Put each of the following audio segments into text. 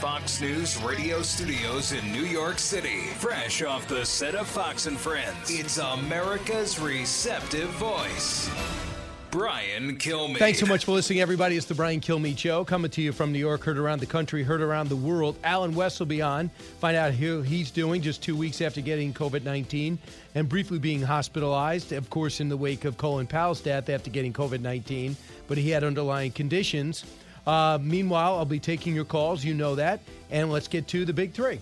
Fox News radio studios in New York City, fresh off the set of Fox and Friends, it's America's receptive voice. Brian Kilmeade. Thanks so much for listening, everybody. It's the Brian Kilmeade Show coming to you from New York, heard around the country, heard around the world. Allen West will be on, find out how he's doing just two weeks after getting COVID 19 and briefly being hospitalized, of course, in the wake of Colin Powell's death after getting COVID 19, but he had underlying conditions. Uh, meanwhile, I'll be taking your calls. You know that. And let's get to the big three.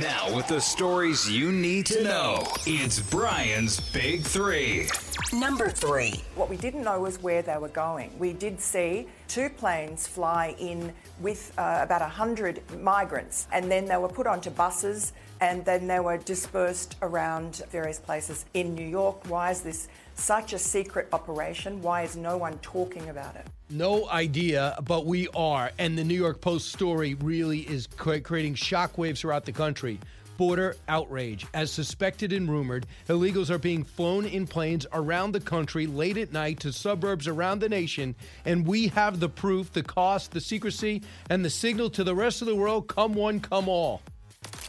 Now, with the stories you need to know, it's Brian's Big Three. Number three. What we didn't know was where they were going. We did see two planes fly in with uh, about 100 migrants, and then they were put onto buses, and then they were dispersed around various places in New York. Why is this such a secret operation? Why is no one talking about it? No idea, but we are. And the New York Post story really is cre- creating shockwaves throughout the country. Border outrage. As suspected and rumored, illegals are being flown in planes around the country late at night to suburbs around the nation. And we have the proof, the cost, the secrecy, and the signal to the rest of the world come one, come all.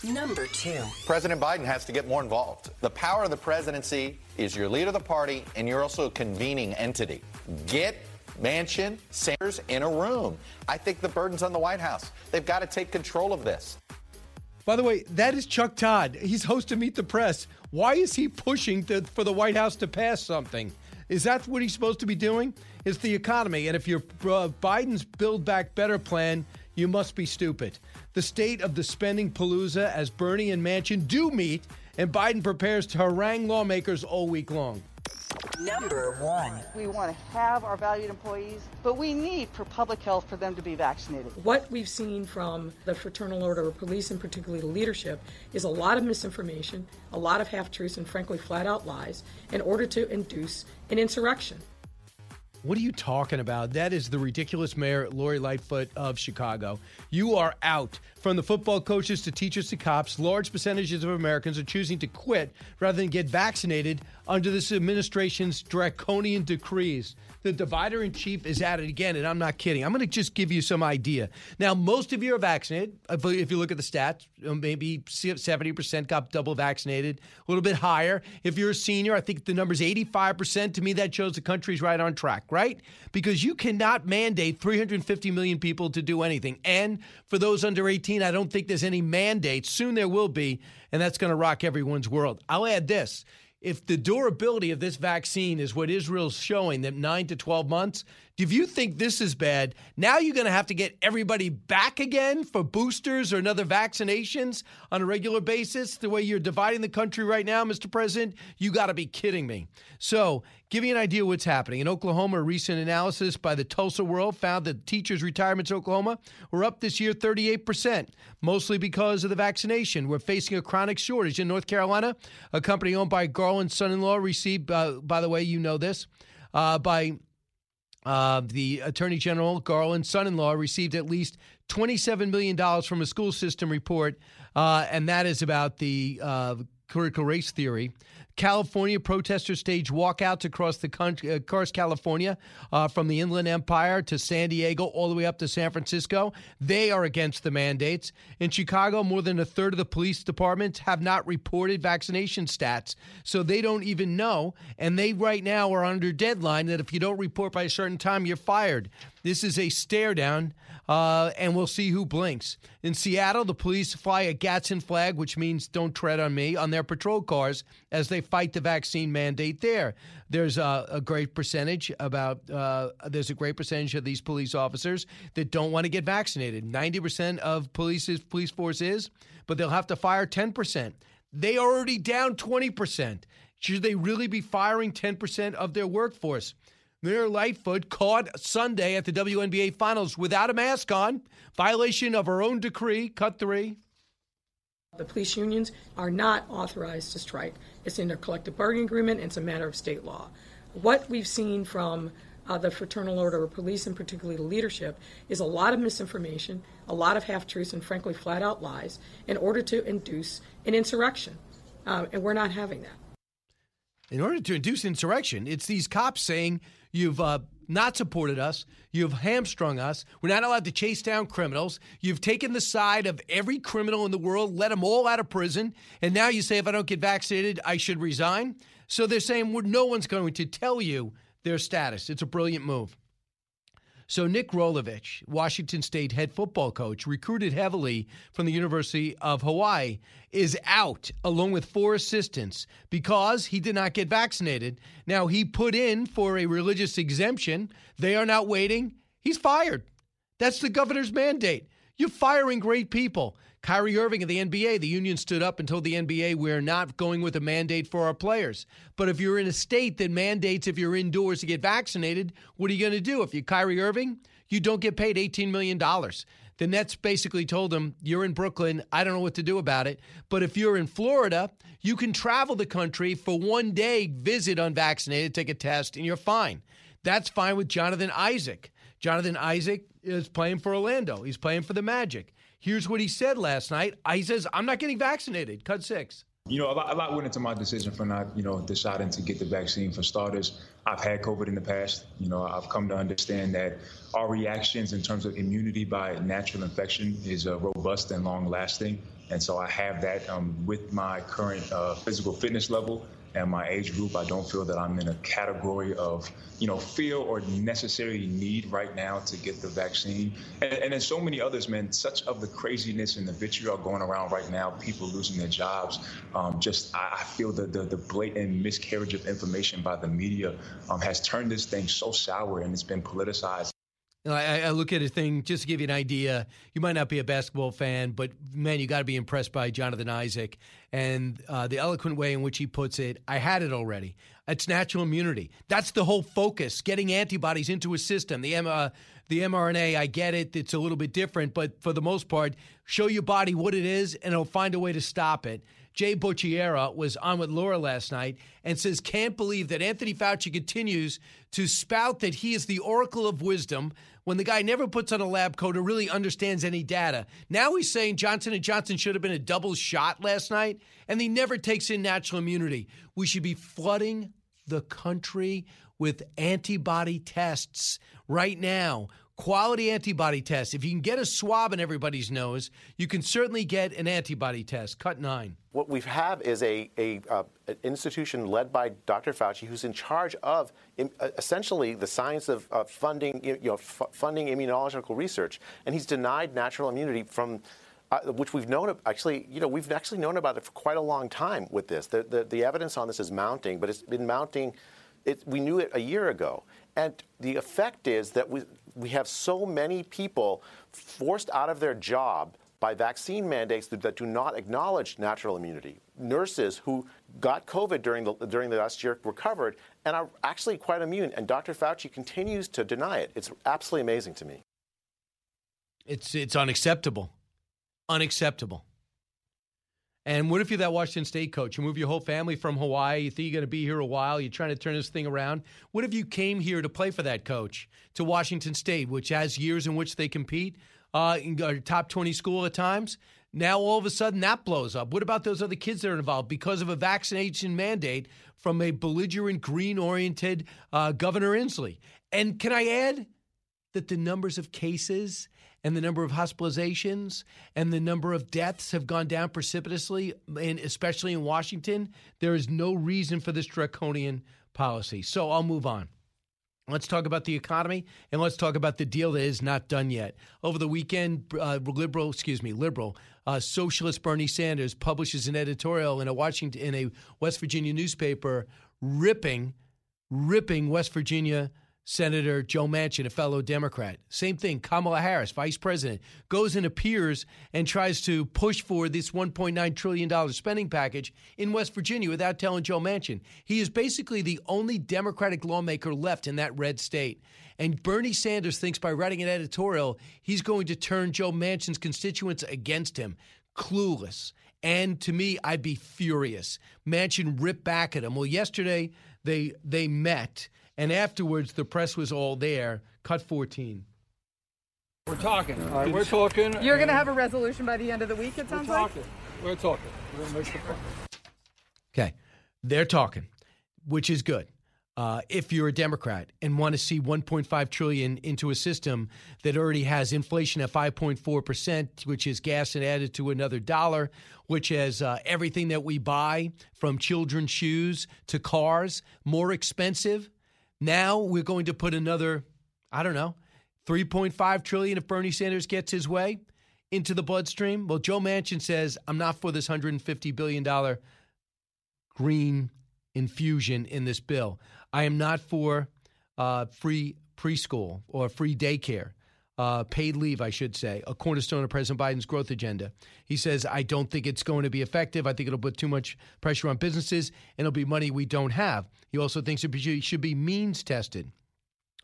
Number two. President Biden has to get more involved. The power of the presidency is you're leader of the party and you're also a convening entity. Get Manchin, Sanders in a room. I think the burden's on the White House. They've got to take control of this. By the way, that is Chuck Todd. He's host of Meet the Press. Why is he pushing to, for the White House to pass something? Is that what he's supposed to be doing? It's the economy. And if you're uh, Biden's Build Back Better plan, you must be stupid. The state of the spending palooza as Bernie and Manchin do meet, and Biden prepares to harangue lawmakers all week long. Number one. We want to have our valued employees, but we need for public health for them to be vaccinated. What we've seen from the Fraternal Order of Police and particularly the leadership is a lot of misinformation, a lot of half truths, and frankly, flat out lies in order to induce an insurrection. What are you talking about? That is the ridiculous mayor, Lori Lightfoot of Chicago. You are out. From the football coaches to teachers to cops, large percentages of Americans are choosing to quit rather than get vaccinated under this administration's draconian decrees. The divider in chief is at it again, and I'm not kidding. I'm going to just give you some idea. Now, most of you are vaccinated. If you look at the stats, maybe 70% got double vaccinated, a little bit higher. If you're a senior, I think the number's 85%. To me, that shows the country's right on track, right? Because you cannot mandate 350 million people to do anything. And for those under 18, I don't think there's any mandate. Soon there will be, and that's going to rock everyone's world. I'll add this if the durability of this vaccine is what Israel's showing, that nine to 12 months, if you think this is bad, now you're going to have to get everybody back again for boosters or another vaccinations on a regular basis. The way you're dividing the country right now, Mr. President, you got to be kidding me. So, give you an idea what's happening. In Oklahoma, a recent analysis by the Tulsa World found that teachers' retirements in Oklahoma were up this year 38%, mostly because of the vaccination. We're facing a chronic shortage in North Carolina. A company owned by Garland's son in law received, uh, by the way, you know this, uh, by uh, the Attorney General, Garland's son in law, received at least $27 million from a school system report, uh, and that is about the uh, critical race theory. California protesters stage walkouts across the country, across California, uh, from the Inland Empire to San Diego, all the way up to San Francisco. They are against the mandates. In Chicago, more than a third of the police departments have not reported vaccination stats, so they don't even know. And they right now are under deadline that if you don't report by a certain time, you're fired. This is a stare down, uh, and we'll see who blinks. In Seattle, the police fly a Gadsden flag, which means don't tread on me, on their patrol cars as they fight the vaccine mandate there. There's a, a great percentage about uh, there's a great percentage of these police officers that don't want to get vaccinated. Ninety percent of police's police force is, but they'll have to fire ten percent. They are already down twenty percent. Should they really be firing ten percent of their workforce? Mayor Lightfoot caught Sunday at the WNBA Finals without a mask on, violation of her own decree. Cut three. The police unions are not authorized to strike. It's in their collective bargaining agreement, and it's a matter of state law. What we've seen from uh, the Fraternal Order of Police, and particularly the leadership, is a lot of misinformation, a lot of half truths, and frankly, flat out lies in order to induce an insurrection. Um, and we're not having that. In order to induce insurrection, it's these cops saying you've uh, not supported us, you've hamstrung us, we're not allowed to chase down criminals, you've taken the side of every criminal in the world, let them all out of prison, and now you say if I don't get vaccinated, I should resign. So they're saying no one's going to tell you their status. It's a brilliant move. So, Nick Rolovich, Washington State head football coach, recruited heavily from the University of Hawaii, is out along with four assistants because he did not get vaccinated. Now, he put in for a religious exemption. They are not waiting. He's fired. That's the governor's mandate. You're firing great people. Kyrie Irving of the NBA, the union stood up and told the NBA, we're not going with a mandate for our players. But if you're in a state that mandates if you're indoors to get vaccinated, what are you going to do? If you're Kyrie Irving, you don't get paid $18 million. The Nets basically told him, You're in Brooklyn. I don't know what to do about it. But if you're in Florida, you can travel the country for one day, visit unvaccinated, take a test, and you're fine. That's fine with Jonathan Isaac. Jonathan Isaac is playing for Orlando, he's playing for the Magic. Here's what he said last night. He says, I'm not getting vaccinated. Cut six. You know, a lot, a lot, went into my decision for not, you know, deciding to get the vaccine. For starters, I've had COVID in the past. You know, I've come to understand that our reactions in terms of immunity by natural infection is uh, robust and long lasting. And so I have that um, with my current uh, physical fitness level and my age group, I don't feel that I'm in a category of, you know, fear or necessary need right now to get the vaccine. And, and then so many others, man, such of the craziness and the vitriol going around right now, people losing their jobs. Um, just, I, I feel that the, the blatant miscarriage of information by the media um, has turned this thing so sour and it's been politicized. I, I, look at a thing just to give you an idea. You might not be a basketball fan, but man, you got to be impressed by Jonathan Isaac and uh, the eloquent way in which he puts it. I had it already. It's natural immunity. That's the whole focus: getting antibodies into a system. The uh, the mRNA, I get it. It's a little bit different, but for the most part, show your body what it is, and it'll find a way to stop it. Jay Bhattacharya was on with Laura last night and says, can't believe that Anthony Fauci continues to spout that he is the oracle of wisdom when the guy never puts on a lab coat or really understands any data. Now he's saying Johnson & Johnson should have been a double shot last night, and he never takes in natural immunity. We should be flooding the country with antibody tests right now quality antibody test. If you can get a swab in everybody's nose, you can certainly get an antibody test. Cut nine. What we have is a, a uh, an institution led by Dr. Fauci, who's in charge of uh, essentially the science of funding, you know, f- funding immunological research, and he's denied natural immunity from. Uh, which we've known actually, you know, we've actually known about it for quite a long time with this. The, the, the evidence on this is mounting, but it's been mounting. It, we knew it a year ago. And the effect is that we, we have so many people forced out of their job by vaccine mandates that do not acknowledge natural immunity. Nurses who got COVID during the, during the last year recovered and are actually quite immune. And Dr. Fauci continues to deny it. It's absolutely amazing to me. It's, it's unacceptable. Unacceptable. And what if you're that Washington State coach? You move your whole family from Hawaii. You think you're going to be here a while. You're trying to turn this thing around. What if you came here to play for that coach to Washington State, which has years in which they compete, uh, in a top 20 school at times? Now all of a sudden that blows up. What about those other kids that are involved because of a vaccination mandate from a belligerent, green-oriented uh, Governor Inslee? And can I add that the numbers of cases and the number of hospitalizations and the number of deaths have gone down precipitously, and especially in Washington, there is no reason for this draconian policy. So I'll move on. Let's talk about the economy and let's talk about the deal that is not done yet. Over the weekend, uh, liberal, excuse me, liberal uh, socialist Bernie Sanders publishes an editorial in a Washington in a West Virginia newspaper, ripping, ripping West Virginia Senator Joe Manchin, a fellow Democrat. Same thing, Kamala Harris, vice president, goes and appears and tries to push for this $1.9 trillion spending package in West Virginia without telling Joe Manchin. He is basically the only Democratic lawmaker left in that red state. And Bernie Sanders thinks by writing an editorial, he's going to turn Joe Manchin's constituents against him. Clueless. And to me, I'd be furious. Manchin ripped back at him. Well, yesterday they they met and afterwards, the press was all there. Cut 14. We're talking. All right, we're talking. You're going to have a resolution by the end of the week, it sounds we're talking. like? We're talking. We're going to make the point. Okay. They're talking, which is good. Uh, if you're a Democrat and want to see 1.5 trillion into a system that already has inflation at 5.4 percent, which is gas and added to another dollar, which has uh, everything that we buy from children's shoes to cars more expensive, now we're going to put another, I don't know, 3.5 trillion if Bernie Sanders gets his way into the bloodstream. Well, Joe Manchin says, I'm not for this $150 billion green infusion in this bill. I am not for uh, free preschool or free daycare uh, paid leave, I should say, a cornerstone of President Biden's growth agenda. He says, I don't think it's going to be effective. I think it'll put too much pressure on businesses and it'll be money we don't have. He also thinks it should be means tested.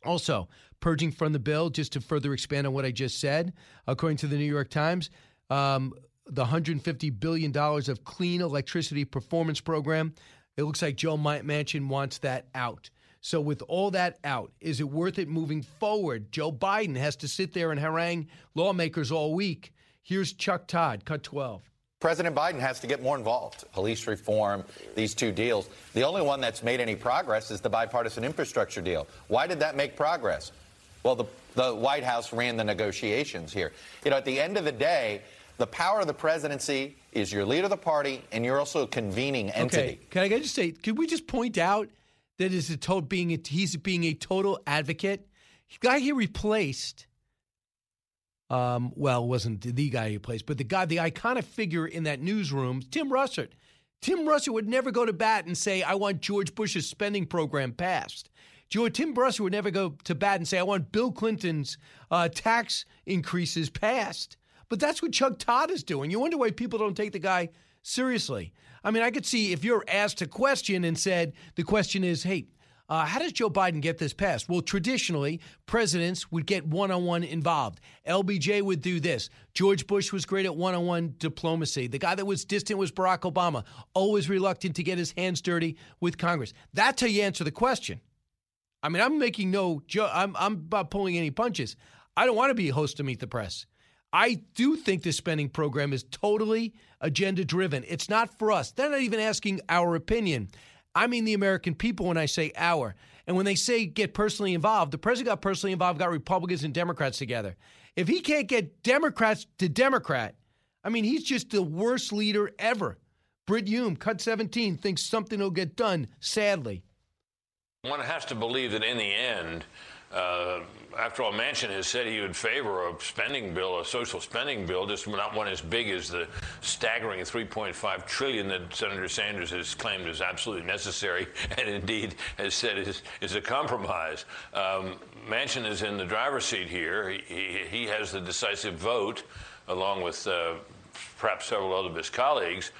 Also, purging from the bill, just to further expand on what I just said, according to the New York Times, um, the $150 billion of clean electricity performance program, it looks like Joe Manchin wants that out. So, with all that out, is it worth it moving forward? Joe Biden has to sit there and harangue lawmakers all week. Here's Chuck Todd, cut 12. President Biden has to get more involved. Police reform, these two deals. The only one that's made any progress is the bipartisan infrastructure deal. Why did that make progress? Well, the, the White House ran the negotiations here. You know, at the end of the day, the power of the presidency is your leader of the party, and you're also a convening entity. Okay. Can I just say, could we just point out that is a total being a, he's being a total advocate. The guy he replaced, um, well, wasn't the guy he replaced, but the guy, the iconic figure in that newsroom, Tim Russert. Tim Russert would never go to bat and say, "I want George Bush's spending program passed." George Tim Russert would never go to bat and say, "I want Bill Clinton's uh, tax increases passed." But that's what Chuck Todd is doing. You wonder why people don't take the guy seriously. I mean, I could see if you're asked a question and said, the question is, hey, uh, how does Joe Biden get this passed? Well, traditionally, presidents would get one on one involved. LBJ would do this. George Bush was great at one on one diplomacy. The guy that was distant was Barack Obama, always reluctant to get his hands dirty with Congress. That's how you answer the question. I mean, I'm making no joke. I'm, I'm not pulling any punches. I don't want to be a host to Meet the Press. I do think this spending program is totally agenda driven. It's not for us. They're not even asking our opinion. I mean the American people when I say our. And when they say get personally involved, the president got personally involved, got Republicans and Democrats together. If he can't get Democrats to Democrat, I mean, he's just the worst leader ever. Brit Hume, cut 17, thinks something will get done, sadly. One has to believe that in the end, uh, after all, Manchin has said he would favor a spending bill, a social spending bill, just not one as big as the staggering 3.5 trillion that Senator Sanders has claimed is absolutely necessary, and indeed has said is, is a compromise. Um, Manchin is in the driver's seat here. He, he, he has the decisive vote, along with uh, perhaps several other of his colleagues.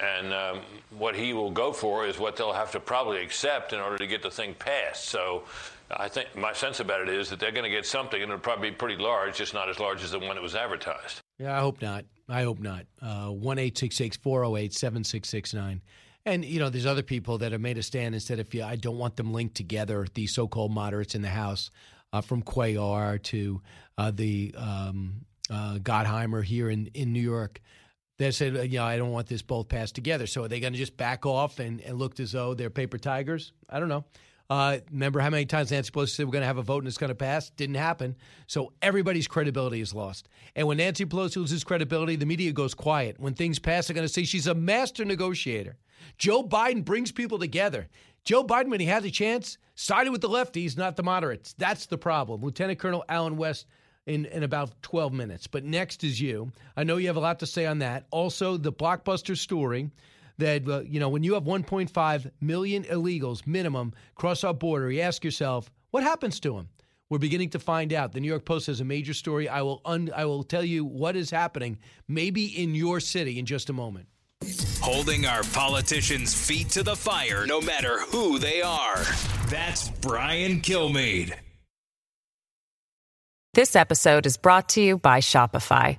And um, what he will go for is what they'll have to probably accept in order to get the thing passed. So I think my sense about it is that they're going to get something, and it'll probably be pretty large, just not as large as the one that was advertised. Yeah, I hope not. I hope not. Uh, one eight six six four zero eight seven six six nine. And you know, there's other people that have made a stand and said, if you, I don't want them linked together, the so-called moderates in the House, uh, from Cuellar to uh, the um, uh, Gottheimer here in in New York. They said, you know, I don't want this both passed together. So are they going to just back off and, and look as though they're paper tigers? I don't know. Uh, remember how many times Nancy Pelosi said we're going to have a vote and it's going to pass? Didn't happen. So everybody's credibility is lost. And when Nancy Pelosi loses credibility, the media goes quiet. When things pass, they're going to say she's a master negotiator. Joe Biden brings people together. Joe Biden, when he had the chance, sided with the lefties, not the moderates. That's the problem. Lieutenant Colonel Allen West in, in about 12 minutes. But next is you. I know you have a lot to say on that. Also, the blockbuster story that uh, you know when you have 1.5 million illegals minimum cross our border, you ask yourself, What happens to them? We're beginning to find out. The New York Post has a major story. I will un- I will tell you what is happening, maybe in your city, in just a moment. Holding our politicians' feet to the fire, no matter who they are. That's Brian Kilmeade. This episode is brought to you by Shopify.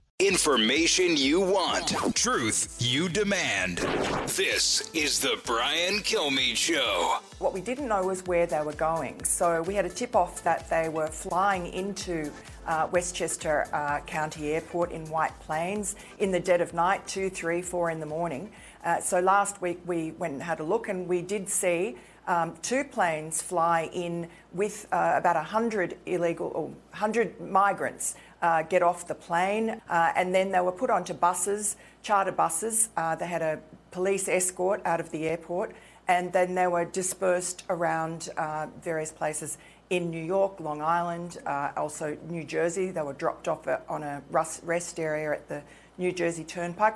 Information you want, truth you demand. This is the Brian Kilmeade Show. What we didn't know was where they were going. So we had a tip off that they were flying into uh, Westchester uh, County Airport in White Plains in the dead of night, two, three, four in the morning. Uh, so last week we went and had a look and we did see um, two planes fly in with uh, about 100 illegal or 100 migrants uh, get off the plane, uh, and then they were put onto buses, charter buses. Uh, they had a police escort out of the airport, and then they were dispersed around uh, various places in New York, Long Island, uh, also New Jersey. They were dropped off on a rest area at the New Jersey Turnpike.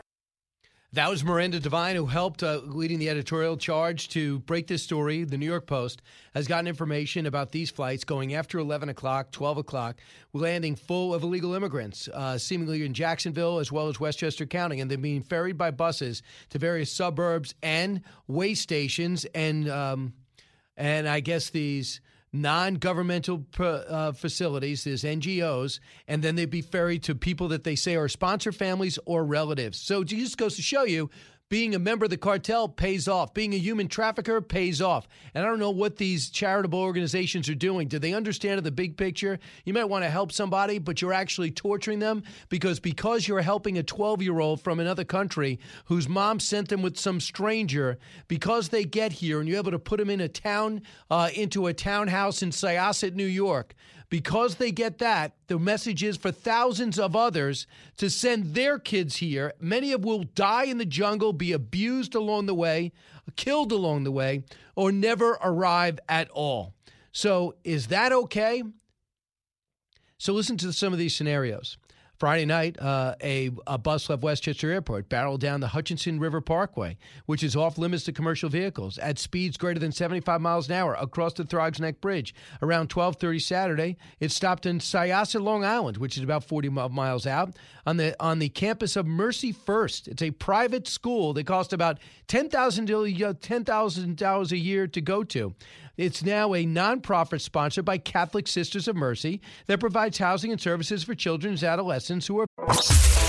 That was Miranda Devine, who helped uh, leading the editorial charge to break this story. The New York Post has gotten information about these flights going after 11 o'clock, 12 o'clock, landing full of illegal immigrants, uh, seemingly in Jacksonville as well as Westchester County, and they're being ferried by buses to various suburbs and way stations, and um, and I guess these non-governmental uh, facilities, there's NGOs, and then they'd be ferried to people that they say are sponsor families or relatives. So it just goes to show you being a member of the cartel pays off. Being a human trafficker pays off. And I don't know what these charitable organizations are doing. Do they understand the big picture? You might want to help somebody, but you're actually torturing them because because you're helping a 12 year old from another country whose mom sent them with some stranger, because they get here and you're able to put them in a town, uh, into a townhouse in Syosset, New York because they get that, the message is for thousands of others to send their kids here. Many of will die in the jungle, be abused along the way, killed along the way, or never arrive at all. So, is that okay? So, listen to some of these scenarios. Friday night, uh, a, a, bus left Westchester Airport, barreled down the Hutchinson River Parkway, which is off limits to commercial vehicles, at speeds greater than 75 miles an hour across the Throgs Neck Bridge. Around 12:30 Saturday, it stopped in Syosset, Long Island, which is about 40 miles out, on the on the campus of Mercy First. It's a private school that cost about $10,000 $10, a year to go to. It's now a nonprofit sponsored by Catholic Sisters of Mercy that provides housing and services for children and adolescents who are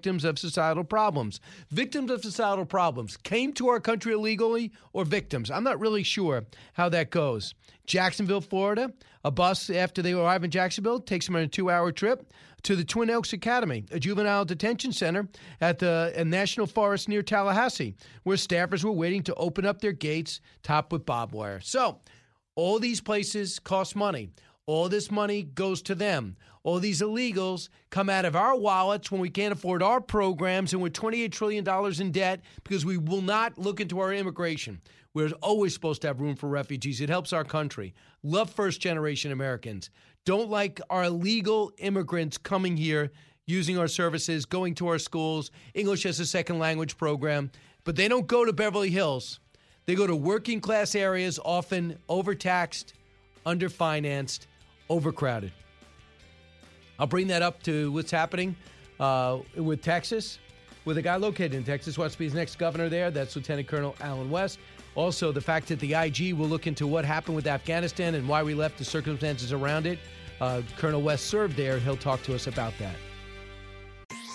Victims of societal problems. Victims of societal problems came to our country illegally or victims. I'm not really sure how that goes. Jacksonville, Florida, a bus after they arrive in Jacksonville takes them on a two hour trip to the Twin Oaks Academy, a juvenile detention center at the National Forest near Tallahassee, where staffers were waiting to open up their gates topped with barbed wire. So, all these places cost money. All this money goes to them. All these illegals come out of our wallets when we can't afford our programs and we're $28 trillion in debt because we will not look into our immigration. We're always supposed to have room for refugees. It helps our country. Love first generation Americans. Don't like our illegal immigrants coming here, using our services, going to our schools, English as a second language program. But they don't go to Beverly Hills. They go to working class areas, often overtaxed, underfinanced, overcrowded. I'll bring that up to what's happening uh, with Texas, with a guy located in Texas, wants to be his next governor there. That's Lieutenant Colonel Allen West. Also, the fact that the IG will look into what happened with Afghanistan and why we left, the circumstances around it. Uh, Colonel West served there. He'll talk to us about that.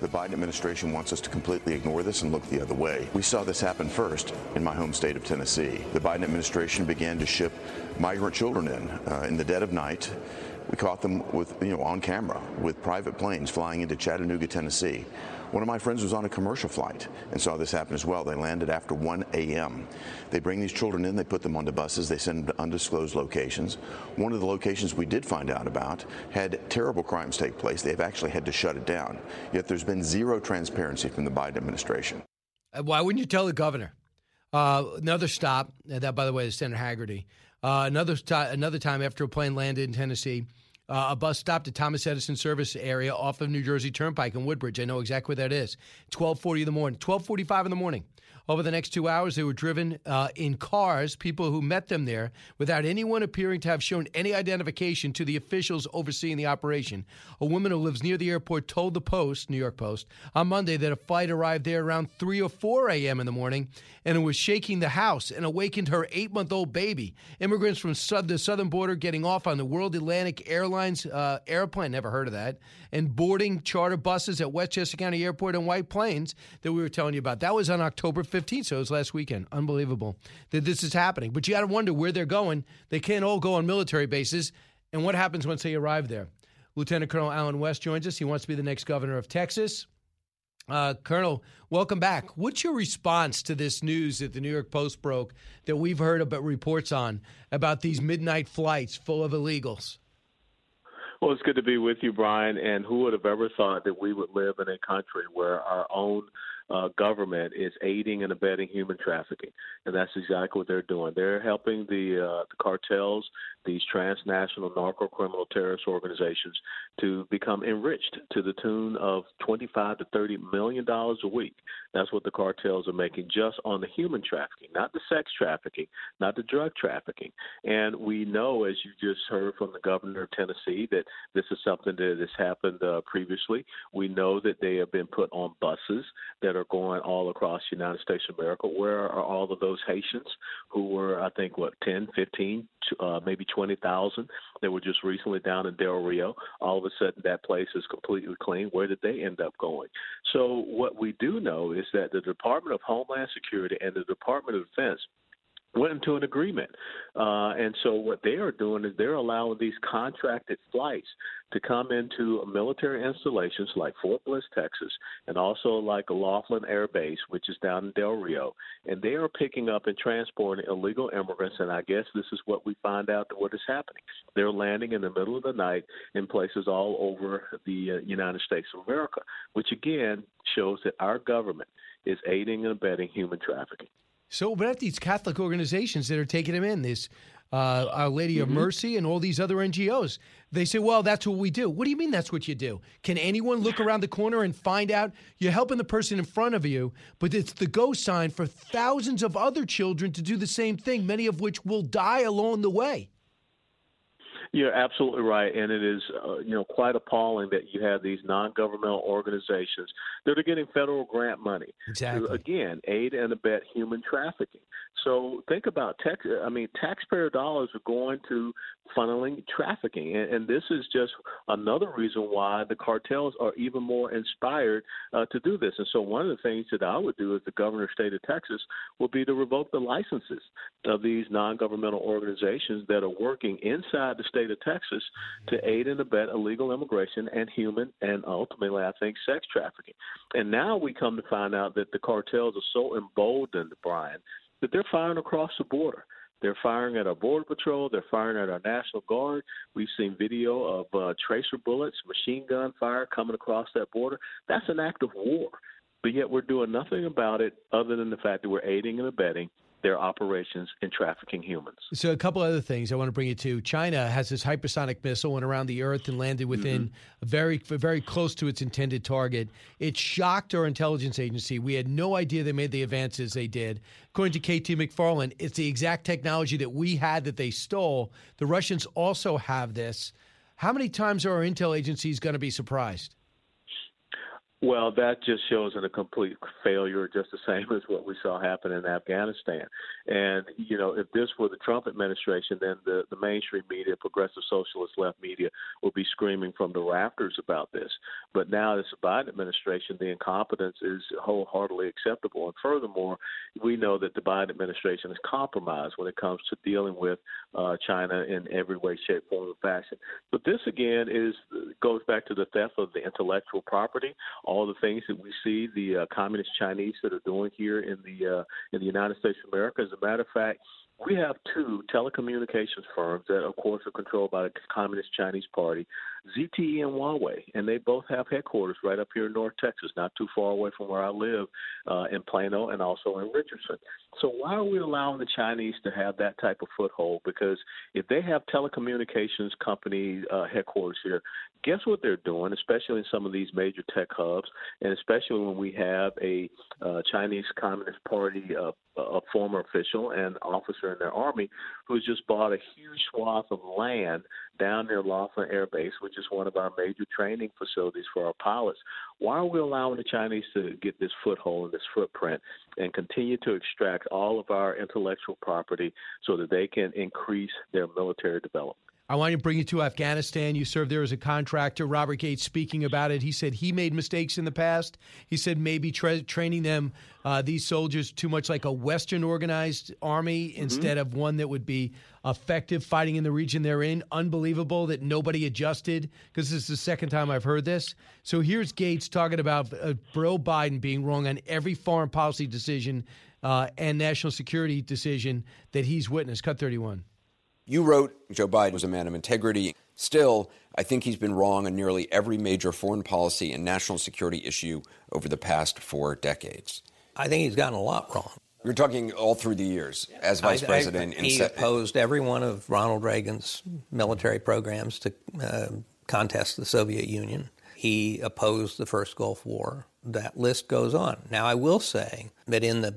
The Biden administration wants us to completely ignore this and look the other way. We saw this happen first in my home state of Tennessee. The Biden administration began to ship migrant children in uh, in the dead of night. We caught them with, you know, on camera with private planes flying into Chattanooga, Tennessee. One of my friends was on a commercial flight and saw this happen as well. They landed after 1 a.m. They bring these children in, they put them onto buses, they send them to undisclosed locations. One of the locations we did find out about had terrible crimes take place. They've actually had to shut it down. Yet there's been zero transparency from the Biden administration. Uh, Why wouldn't you tell the governor? Uh, another stop. uh, That, by the way, is Senator Hagerty. Uh, another ti another time after a plane landed in Tennessee, uh, a bus stopped at Thomas Edison Service area off of New Jersey Turnpike in Woodbridge. I know exactly where that is. Twelve forty in the morning. Twelve forty-five in the morning. Over the next two hours, they were driven uh, in cars, people who met them there, without anyone appearing to have shown any identification to the officials overseeing the operation. A woman who lives near the airport told the Post, New York Post, on Monday that a flight arrived there around 3 or 4 a.m. in the morning and it was shaking the house and awakened her eight month old baby. Immigrants from the southern border getting off on the World Atlantic Airlines uh, airplane, never heard of that, and boarding charter buses at Westchester County Airport and White Plains that we were telling you about. That was on October 15th, so it was last weekend. Unbelievable that this is happening. But you got to wonder where they're going. They can't all go on military bases. And what happens once they arrive there? Lieutenant Colonel Allen West joins us. He wants to be the next governor of Texas. Uh, Colonel, welcome back. What's your response to this news that the New York Post broke that we've heard about reports on about these midnight flights full of illegals? Well, it's good to be with you, Brian. And who would have ever thought that we would live in a country where our own uh, government is aiding and abetting human trafficking, and that's exactly what they're doing. They're helping the uh, the cartels, these transnational narco criminal terrorist organizations, to become enriched to the tune of 25 to 30 million dollars a week. That's what the cartels are making just on the human trafficking, not the sex trafficking, not the drug trafficking. And we know, as you just heard from the governor of Tennessee, that this is something that has happened uh, previously. We know that they have been put on buses that are going all across the United States of America. Where are all of those Haitians who were, I think, what, 10, 15, uh, maybe 20,000 that were just recently down in Del Rio? All of a sudden, that place is completely clean. Where did they end up going? So, what we do know is that the Department of Homeland Security and the Department of Defense went into an agreement. Uh, and so what they are doing is they're allowing these contracted flights to come into military installations like Fort Bliss, Texas, and also like Laughlin Air Base, which is down in Del Rio. And they are picking up and transporting illegal immigrants. And I guess this is what we find out that what is happening. They're landing in the middle of the night in places all over the uh, United States of America, which again shows that our government is aiding and abetting human trafficking. So, what about these Catholic organizations that are taking them in? This uh, Our Lady of Mm-hmm. Mercy, and all these other NGOs. They say, well, that's what we do. What do you mean that's what you do? Can anyone look around the corner and find out you're helping the person in front of you, but it's the go sign for thousands of other children to do the same thing, many of which will die along the way? You're absolutely right, and it is uh, you know quite appalling that you have these non-governmental organizations that are getting federal grant money Exactly. to again aid and abet human trafficking. So think about tax. I mean, taxpayer dollars are going to funneling trafficking, and, and this is just another reason why the cartels are even more inspired uh, to do this. And so one of the things that I would do as the governor of the state of Texas would be to revoke the licenses of these non-governmental organizations that are working inside the state of Texas to aid and abet illegal immigration and human and ultimately, I think, sex trafficking. And now we come to find out that the cartels are so emboldened, Brian, that they're firing across the border. They're firing at our border patrol. They're firing at our national guard. We've seen video of uh, tracer bullets, machine gun fire coming across that border. That's an act of war. But yet we're doing nothing about it other than the fact that we're aiding and abetting their operations in trafficking humans. So, a couple other things I want to bring you to. China has this hypersonic missile went around the Earth and landed within mm-hmm. very, very close to its intended target. It shocked our intelligence agency. We had no idea they made the advances they did. According to KT McFarland, it's the exact technology that we had that they stole. The Russians also have this. How many times are our intel agencies going to be surprised? Well, that just shows in a complete failure, just the same as what we saw happen in Afghanistan. And, you know, if this were the Trump administration, then the, the mainstream media, progressive socialist left media, would be screaming from the rafters about this. But now, it's the Biden administration, the incompetence is wholeheartedly acceptable. And furthermore, we know that the Biden administration is compromised when it comes to dealing with uh, China in every way, shape, form, and fashion. But this, again, is goes back to the theft of the intellectual property all the things that we see the uh, communist Chinese that are doing here in the uh, in the United States of America. As a matter of fact, we have two telecommunications firms that, of course, are controlled by the Communist Chinese Party, ZTE and Huawei, and they both have headquarters right up here in North Texas, not too far away from where I live uh, in Plano and also in Richardson. So why are we allowing the Chinese to have that type of foothold? Because if they have telecommunications company uh, headquarters here, guess what they're doing, especially in some of these major tech hubs, and especially when we have a uh, Chinese Communist Party uh, a former official and officer in their army who's just bought a huge swath of land down near Laughlin Air Base, which is one of our major training facilities for our pilots. Why are we allowing the Chinese to get this foothold and this footprint and continue to extract all of our intellectual property so that they can increase their military development? I want to bring you to Afghanistan. You served there as a contractor. Robert Gates speaking about it. He said he made mistakes in the past. He said maybe tra- training them, uh, these soldiers, too much like a Western organized army Mm-hmm. instead of one that would be effective fighting in the region they're in. Unbelievable that nobody adjusted because this is the second time I've heard this. So here's Gates talking about uh, Joe Biden being wrong on every foreign policy decision uh, and national security decision that he's witnessed. Cut 31. You wrote Joe Biden was a man of integrity. Still, I think he's been wrong on nearly every major foreign policy and national security issue over the past four decades. I think he's gotten a lot wrong. You're talking all through the years as vice I- I- president. he se- opposed every one of Ronald Reagan's military programs to uh, contest the Soviet Union. He opposed the first Gulf War. That list goes on. Now, I will say that in the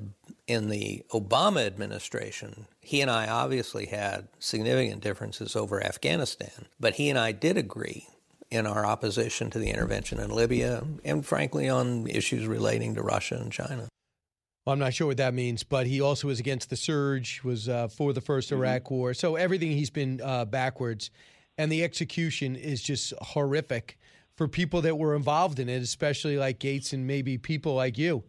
in the Obama administration, he and I obviously had significant differences over Afghanistan, but he and I did agree in our opposition to the intervention in Libya and, frankly, on issues relating to Russia and China. Well, I'm not sure what that means, but he also was against the surge, was uh, for the 1st Iraq War. So everything he's been uh, backwards, and the execution is just horrific for people that were involved in it, especially like Gates and maybe people like you.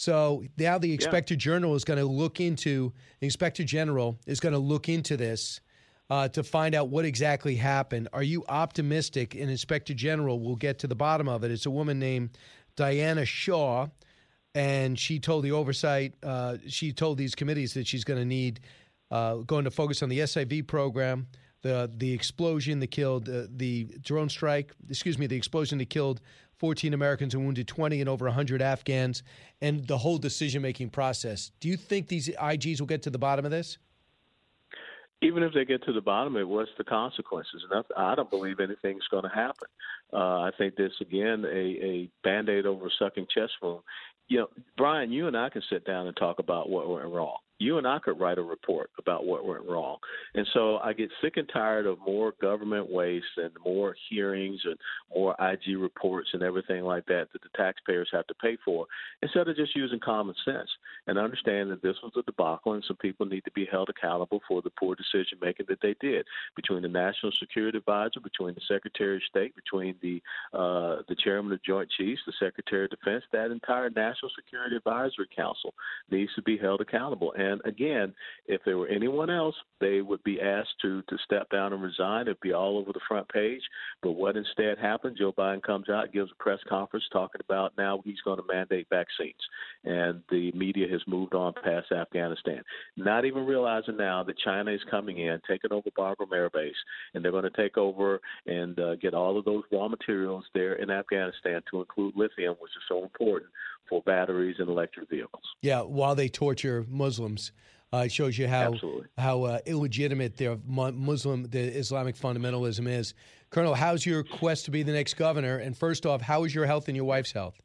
So now the Inspector General is going to look into the Inspector General is going to look into this uh, to find out what exactly happened. Are you optimistic? An Inspector General will get to the bottom of it. It's a woman named Diana Shaw and she told the oversight, uh, she told these committees that she's going to need, uh, going to focus on the SIV program, the the explosion that killed uh, the drone strike, excuse me, the explosion that killed 14 Americans and wounded 20 and over 100 Afghans, and the whole decision making process. Do you think these IGs will get to the bottom of this? even if they get to the bottom of it, what's the consequences? And I don't believe anything's going to happen. Uh, I think this again a, a band aid over a sucking chest wound. You know, Brian, you and I can sit down and talk about what went wrong you and I could write a report about what went wrong. And so I get sick and tired of more government waste and more hearings and more IG reports and everything like that that the taxpayers have to pay for instead of just using common sense and understand that this was a debacle and some people need to be held accountable for the poor decision making that they did between the National Security Advisor, between the Secretary of State, between the uh, the Chairman of Joint Chiefs, the Secretary of Defense. That entire National Security Advisory Council needs to be held accountable. And and again, if there were anyone else, they would be asked to to step down and resign. It'd be all over the front page. But what instead happened? Joe Biden comes out, gives a press conference talking about now he's going to mandate vaccines, and the media has moved on past Afghanistan, not even realizing now that China is coming in, taking over Bagram Air Base, and they're going to take over and uh, get all of those raw materials there in Afghanistan to include lithium, which is so important for batteries and electric vehicles. Yeah, while they torture Muslims. Uh, it shows you how Absolutely. how uh, illegitimate their Muslim, the Islamic fundamentalism is. Colonel, how's your quest to be the next governor? And first off, how is your health and your wife's health?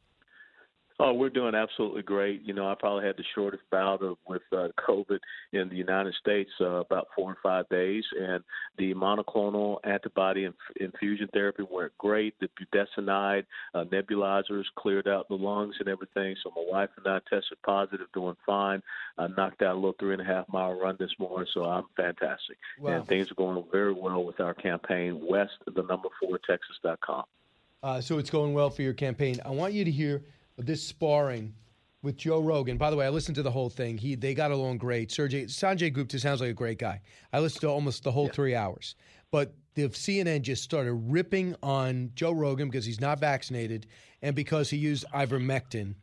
Oh, we're doing absolutely great. You know, I probably had the shortest bout of with uh, COVID in the United States, uh, about four or five days, and the monoclonal antibody inf- infusion therapy went great. The budesonide uh, nebulizers cleared out the lungs and everything. So my wife and I tested positive, doing fine. I knocked out a little three and a half mile run this morning, so I'm fantastic. Wow. And things are going very well with our campaign. West the number four Texas.com. Uh, so it's going well for your campaign. I want you to hear this sparring with Joe Rogan. By the way, I listened to the whole thing. He they got along great. Sergey Sanjay Gupta sounds like a great guy. I listened to almost the whole yeah. three hours. But the CNN just started ripping on Joe Rogan because he's not vaccinated and because he used ivermectin.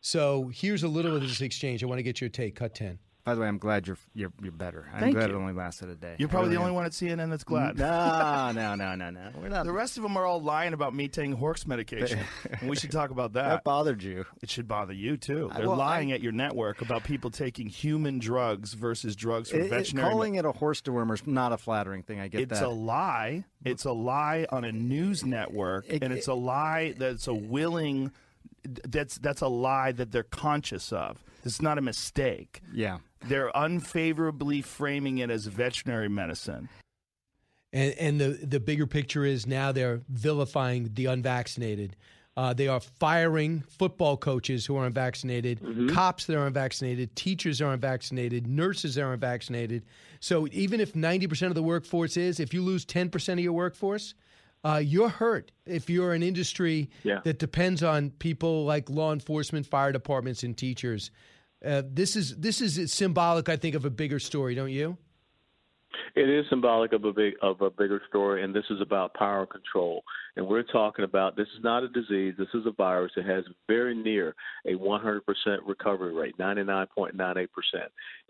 So here's a little of this exchange. I want to get your take. Cut ten. By the way, I'm glad you're you're, you're better. I'm Thank glad you. it only lasted a day. You're probably really the only am. one at CNN that's glad. No, no, no, no, no. We're not. The rest of them are all lying about me taking horse medication. and we should talk about that. That bothered you. It should bother you too. They're well, lying I- at your network about people taking human drugs versus drugs for It- it- veterinary. calling it a horse dewormer is not a flattering thing. I get it's that. a lie. It's a lie on a news network, It- and it's a lie that's a willing. That's that's a lie that they're conscious of. It's not a mistake. Yeah. They're unfavorably framing it as veterinary medicine. And, and the, the bigger picture is now they're vilifying the unvaccinated. Uh, they are firing football coaches who are unvaccinated, cops that are unvaccinated, teachers that are unvaccinated, nurses that are unvaccinated. So even if 90% of the workforce is, if you lose 10% of your workforce, uh, you're hurt. If you're an industry Yeah. that depends on people like law enforcement, fire departments, and teachers, uh, this is this is symbolic, I think, of a bigger story, don't you? It is symbolic of a big of a bigger story, and this is about power control. And we're talking about this is not a disease. This is a virus that has very near a 100% recovery rate, 99.98%.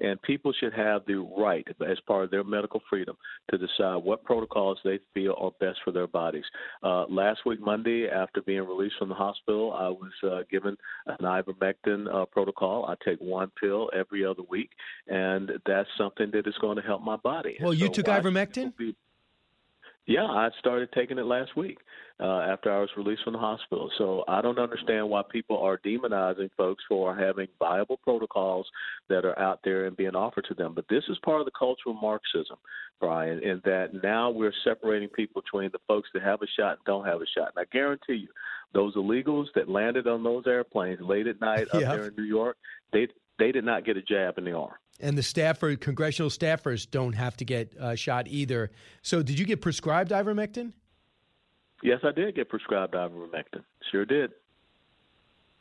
And people should have the right, as part of their medical freedom, to decide what protocols they feel are best for their bodies. Uh, last week, Monday, after being released from the hospital, I was uh, given an ivermectin uh, protocol. I take one pill every other week, and that's something that is going to help my body. Well, you So took ivermectin? yeah, I started taking it last week uh, after I was released from the hospital. So I don't understand why people are demonizing folks for having viable protocols that are out there and being offered to them. But this is part of the cultural Marxism, Brian, in that now we're separating people between the folks that have a shot and don't have a shot. And I guarantee you, those illegals that landed on those airplanes late at night up Yeah. there in New York, they they did not get a jab in the arm. And the Stafford congressional staffers don't have to get uh, shot either. So, did you get prescribed ivermectin? Yes, I did get prescribed ivermectin. Sure did.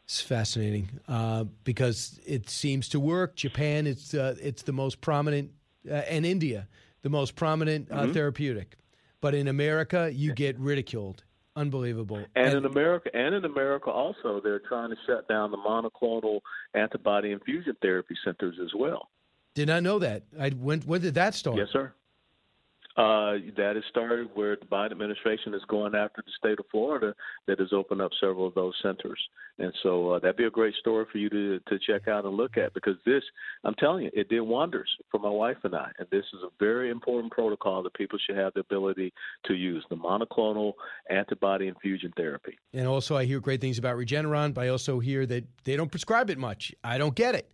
It's fascinating uh, because it seems to work. Japan, it's uh, it's the most prominent, uh, and India, the most prominent uh, Mhm. therapeutic. But in America, you get ridiculed. Unbelievable. And in America, and in America also, they're trying to shut down the monoclonal antibody infusion therapy centers as well. Did not know that. I when when did that start? Yes, sir. Uh, that has started where the Biden administration is going after the state of Florida that has opened up several of those centers. And so uh, that'd be a great story for you to, to check out and look at because this, I'm telling you, it did wonders for my wife and I. And this is a very important protocol that people should have the ability to use the monoclonal antibody infusion therapy. And also, I hear great things about Regeneron, but I also hear that they don't prescribe it much. I don't get it.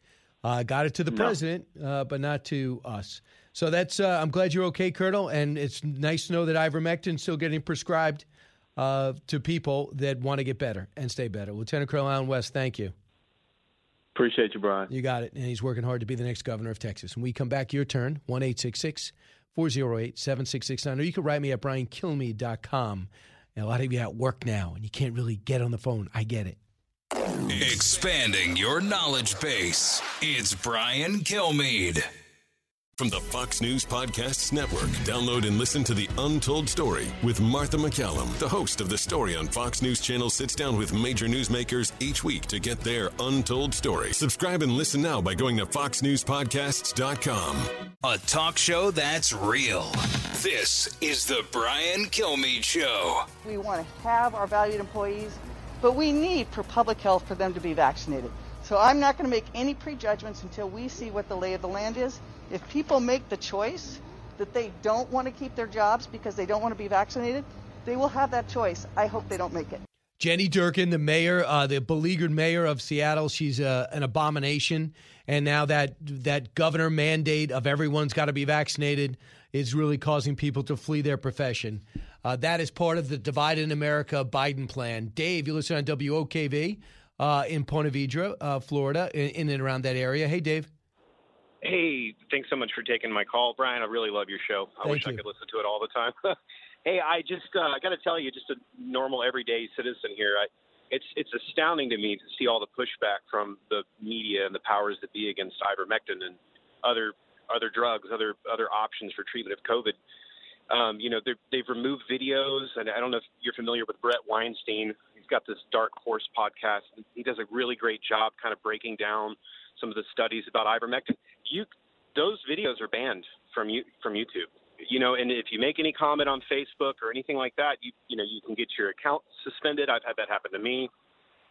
Uh, got it to the No. president, uh, but not to us. So that's. Uh, I'm glad you're okay, Colonel, and it's nice to know that ivermectin's still getting prescribed uh, to people that want to get better and stay better. Lieutenant Colonel Allen West, thank you. Appreciate you, Brian. You got it. And he's working hard to be the next governor of Texas. When we come back, your turn, 1 408 7669. Or you can write me at briankilmeade.com. And a lot of you at work now, and you can't really get on the phone. I get it. Expanding your knowledge base. It's Brian Kilmeade. From the Fox News Podcasts Network, download and listen to The Untold Story with Martha MacCallum. The host of The Story on Fox News Channel sits down with major newsmakers each week to get their untold story. Subscribe and listen now by going to foxnewspodcasts.com. A talk show that's real. This is the Brian Kilmeade Show. We want to have our valued employees, but we need for public health for them to be vaccinated. So I'm not going to make any prejudgments until we see what the lay of the land is. If people make the choice that they don't want to keep their jobs because they don't want to be vaccinated, they will have that choice. I hope they don't make it. Jenny Durkan, the mayor, uh, the beleaguered mayor of Seattle, she's uh, an abomination. And now that that governor mandate of everyone's got to be vaccinated is really causing people to flee their profession. Uh, that is part of the Divide in America Biden plan. Dave, you listen on WOKV uh, in Ponte Vedra, uh, Florida, in, in and around that area. Hey, Dave. Hey, thanks so much for taking my call, Brian. I really love your show. I Thank wish I could listen to it all the time. hey, I just uh, I got to tell you, just a normal everyday citizen here. I, it's it's astounding to me to see all the pushback from the media and the powers that be against ivermectin and other other drugs, other other options for treatment of COVID. Um, you know, they've removed videos, and I don't know if you're familiar with Bret Weinstein. He's got this Dark Horse podcast. He does a really great job, kind of breaking down some of the studies about ivermectin. You, those videos are banned from you from YouTube. You know, and if you make any comment on Facebook or anything like that, you you know you can get your account suspended. I've had that happen to me.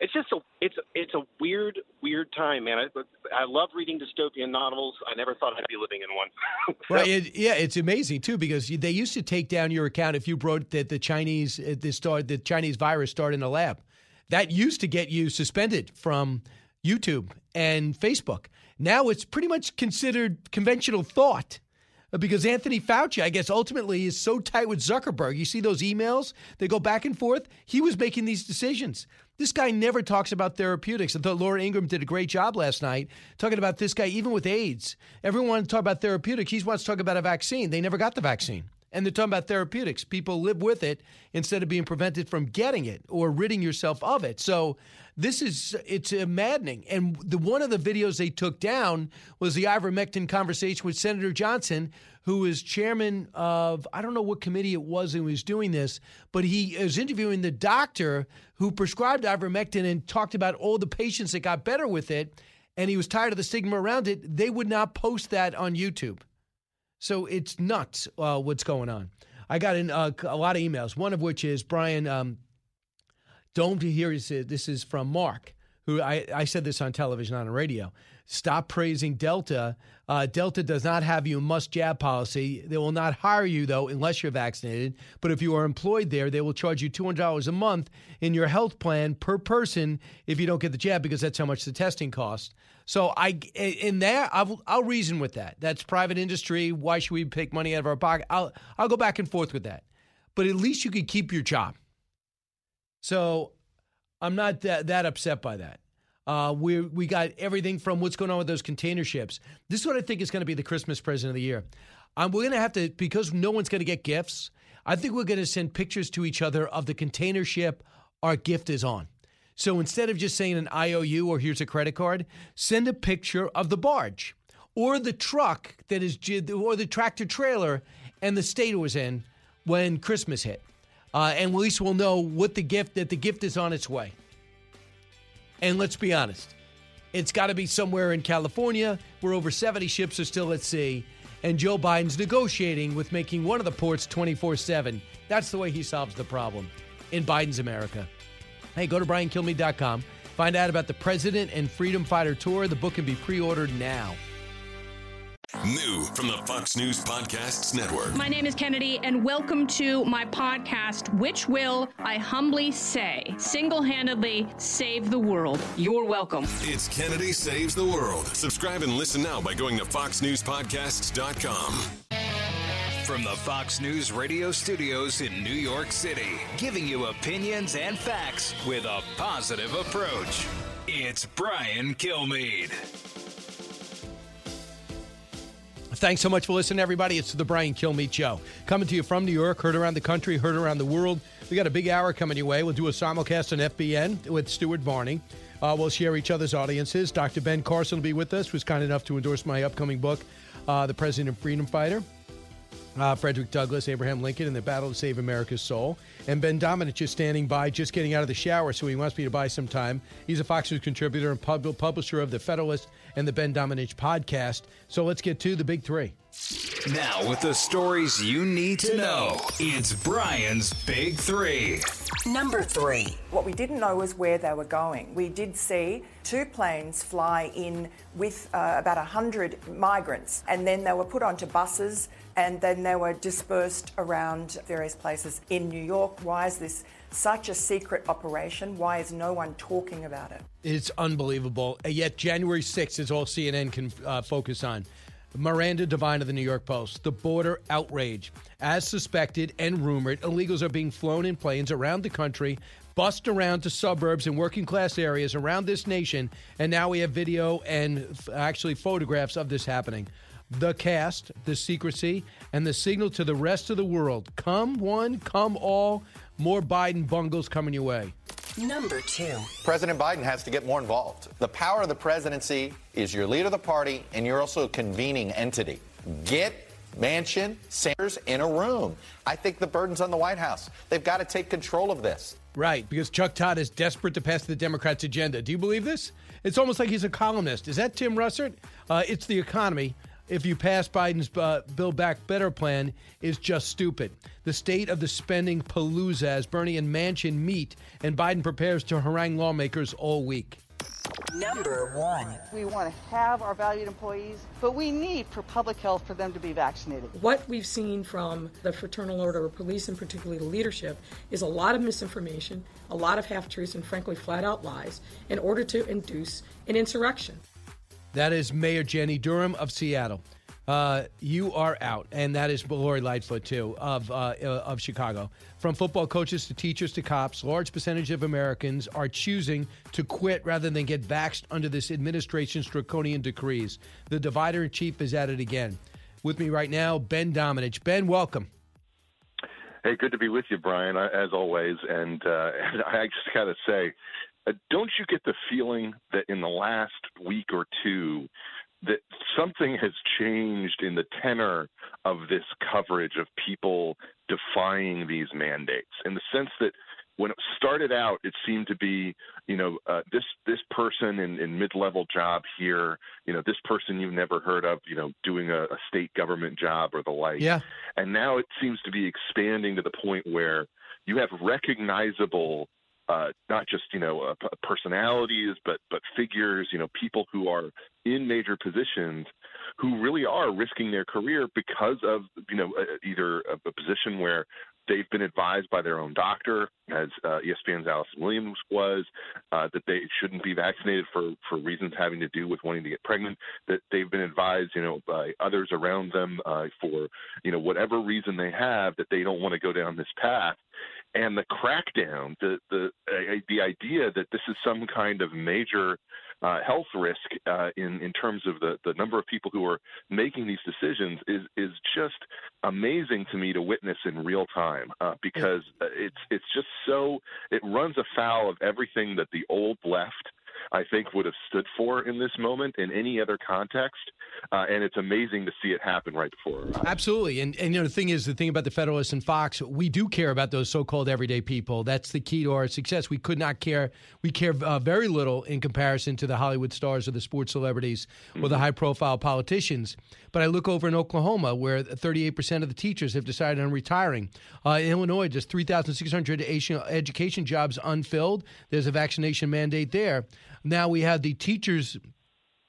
It's just a it's it's a weird weird time, man. I, I love reading dystopian novels. I never thought I'd be living in one. Right. It, yeah, it's amazing too because they used to take down your account if you wrote that the Chinese uh, the start the Chinese virus started in a lab. That used to get you suspended from YouTube and Facebook. Now it's pretty much considered conventional thought because Anthony Fauci, I guess, ultimately is so tight with Zuckerberg. You see those emails, they go back and forth. He was making these decisions. This guy never talks about therapeutics. I thought Laura Ingraham did a great job last night talking about this guy, even with AIDS. Everyone talk about therapeutics. He wants to talk about a vaccine. They never got the vaccine. And they're talking about therapeutics. People live with it instead of being prevented from getting it or ridding yourself of it. So this is it's maddening. And the one of the videos they took down was the ivermectin conversation with Senator Johnson, who is chairman of I don't know what committee it was who was doing this, but he was interviewing the doctor who prescribed ivermectin and talked about all the patients that got better with it. And he was tired of the stigma around it. They would not post that on YouTube. So it's nuts uh, what's going on. I got in uh, a lot of emails, one of which is Brian. Um, don't hear this. Is from Mark, who I, I said this on television, on the radio. Stop praising Delta. Uh, Delta does not have you must jab policy. They will not hire you, though, unless you're vaccinated. But if you are employed there, they will charge you $200 a month in your health plan per person if you don't get the jab because that's how much the testing costs. So I, in there, I'll, I'll reason with that. That's private industry. Why should we take money out of our pocket? I'll, I'll go back and forth with that. But at least you could keep your job. So I'm not that, that upset by that. Uh, we we got everything from what's going on with those container ships. This is what I think is going to be the Christmas present of the year. Um, we're going to have to because no one's going to get gifts. I think we're going to send pictures to each other of the container ship our gift is on. So instead of just saying an IOU or here's a credit card, send a picture of the barge or the truck that is or the tractor trailer and the state it was in when Christmas hit. Uh, and at least we'll know what the gift that the gift is on its way. And let's be honest, it's got to be somewhere in California where over 70 ships are still at sea. and Joe Biden's negotiating with making one of the ports 24 7. That's the way he solves the problem in Biden's America. Hey, go to briankilmeade.com. Find out about the President and Freedom Fighter Tour. The book can be pre ordered now. New from the Fox News Podcasts Network. My name is Kennedy, and welcome to my podcast, which will, I humbly say, single handedly save the world. You're welcome. It's Kennedy Saves the World. Subscribe and listen now by going to FoxNewsPodcasts.com. From the Fox News radio studios in New York City, giving you opinions and facts with a positive approach. It's Brian Kilmeade. Thanks so much for listening, everybody. It's the Brian Kilmeade Show. Coming to you from New York, heard around the country, heard around the world. We got a big hour coming your way. We'll do a simulcast on FBN with Stuart Varney. Uh, we'll share each other's audiences. Dr. Ben Carson will be with us, who's kind enough to endorse my upcoming book, uh, The President and Freedom Fighter. Uh, Frederick Douglass, Abraham Lincoln, in the battle to save America's soul. And Ben Domenech is standing by, just getting out of the shower, so he wants me to buy some time. He's a Fox News contributor and pub- publisher of The Federalist and the Ben Domenech podcast. So let's get to the big three. Now, with the stories you need to know, it's Brian's Big Three. Number three. What we didn't know was where they were going. We did see two planes fly in with uh, about 100 migrants, and then they were put onto buses, and then they were dispersed around various places in New York. Why is this such a secret operation? Why is no one talking about it? It's unbelievable. And Yet January 6th is all CNN can uh, focus on. Miranda Devine of the New York Post. The border outrage. As suspected and rumored, illegals are being flown in planes around the country, bussed around to suburbs and working class areas around this nation. And now we have video and f- actually photographs of this happening. The cast, the secrecy, and the signal to the rest of the world come one, come all. More Biden bungles coming your way. Number two. President Biden has to get more involved. The power of the presidency is you're leader of the party and you're also a convening entity. Get Manchin, Sanders in a room. I think the burden's on the White House. They've got to take control of this. Right, because Chuck Todd is desperate to pass the Democrats' agenda. Do you believe this? It's almost like he's a columnist. Is that Tim Russert? Uh, it's the economy. If you pass Biden's uh, Build Back Better plan, is just stupid. The state of the spending palooza as Bernie and Manchin meet, and Biden prepares to harangue lawmakers all week. Number one. We want to have our valued employees, but we need for public health for them to be vaccinated. What we've seen from the Fraternal Order of Police and particularly the leadership is a lot of misinformation, a lot of half truths, and frankly, flat out lies in order to induce an insurrection. That is Mayor Jenny Durkan of Seattle. Uh, you are out, and that is Lori Lightfoot too of uh, uh, of Chicago. From football coaches to teachers to cops, large percentage of Americans are choosing to quit rather than get vaxxed under this administration's draconian decrees. The divider in chief is at it again. With me right now, Ben Domenech. Ben, welcome. Hey, good to be with you, Brian, uh, as always. And, uh, I just got to say, uh, don't you get the feeling that in the last week or two, that something has changed in the tenor of this coverage of people defying these mandates in the sense that when it started out, it seemed to be, you know, uh, this this person in, in mid-level job here, you know, this person you've never heard of, you know, doing a, a state government job or the like. Yeah. And now it seems to be expanding to the point where you have recognizable uh, not just you know uh, personalities, but but figures, you know, people who are in major positions who really are risking their career because of you know uh, either a, a position where they've been advised by their own doctor, as uh, ESPN's Allison Williams was, uh, that they shouldn't be vaccinated for for reasons having to do with wanting to get pregnant. That they've been advised, you know, by others around them uh, for you know whatever reason they have that they don't want to go down this path and the crackdown, the the uh, the idea that this is some kind of major uh, health risk uh, in in terms of the the number of people who are making these decisions is is just amazing to me to witness in real time uh, because it's it's just so it runs afoul of everything that the old left I think, would have stood for in this moment in any other context. Uh, and it's amazing to see it happen right before our eyes. Absolutely. And, and you know, the thing is, the thing about the Federalists and Fox, we do care about those so called everyday people. That's the key to our success. We could not care. We care uh, very little in comparison to the Hollywood stars or the sports celebrities or the high profile politicians. But I look over in Oklahoma where 38% of the teachers have decided on retiring. Uh, in Illinois, just 3,600 education jobs unfilled. There's a vaccination mandate there. Now we have the teachers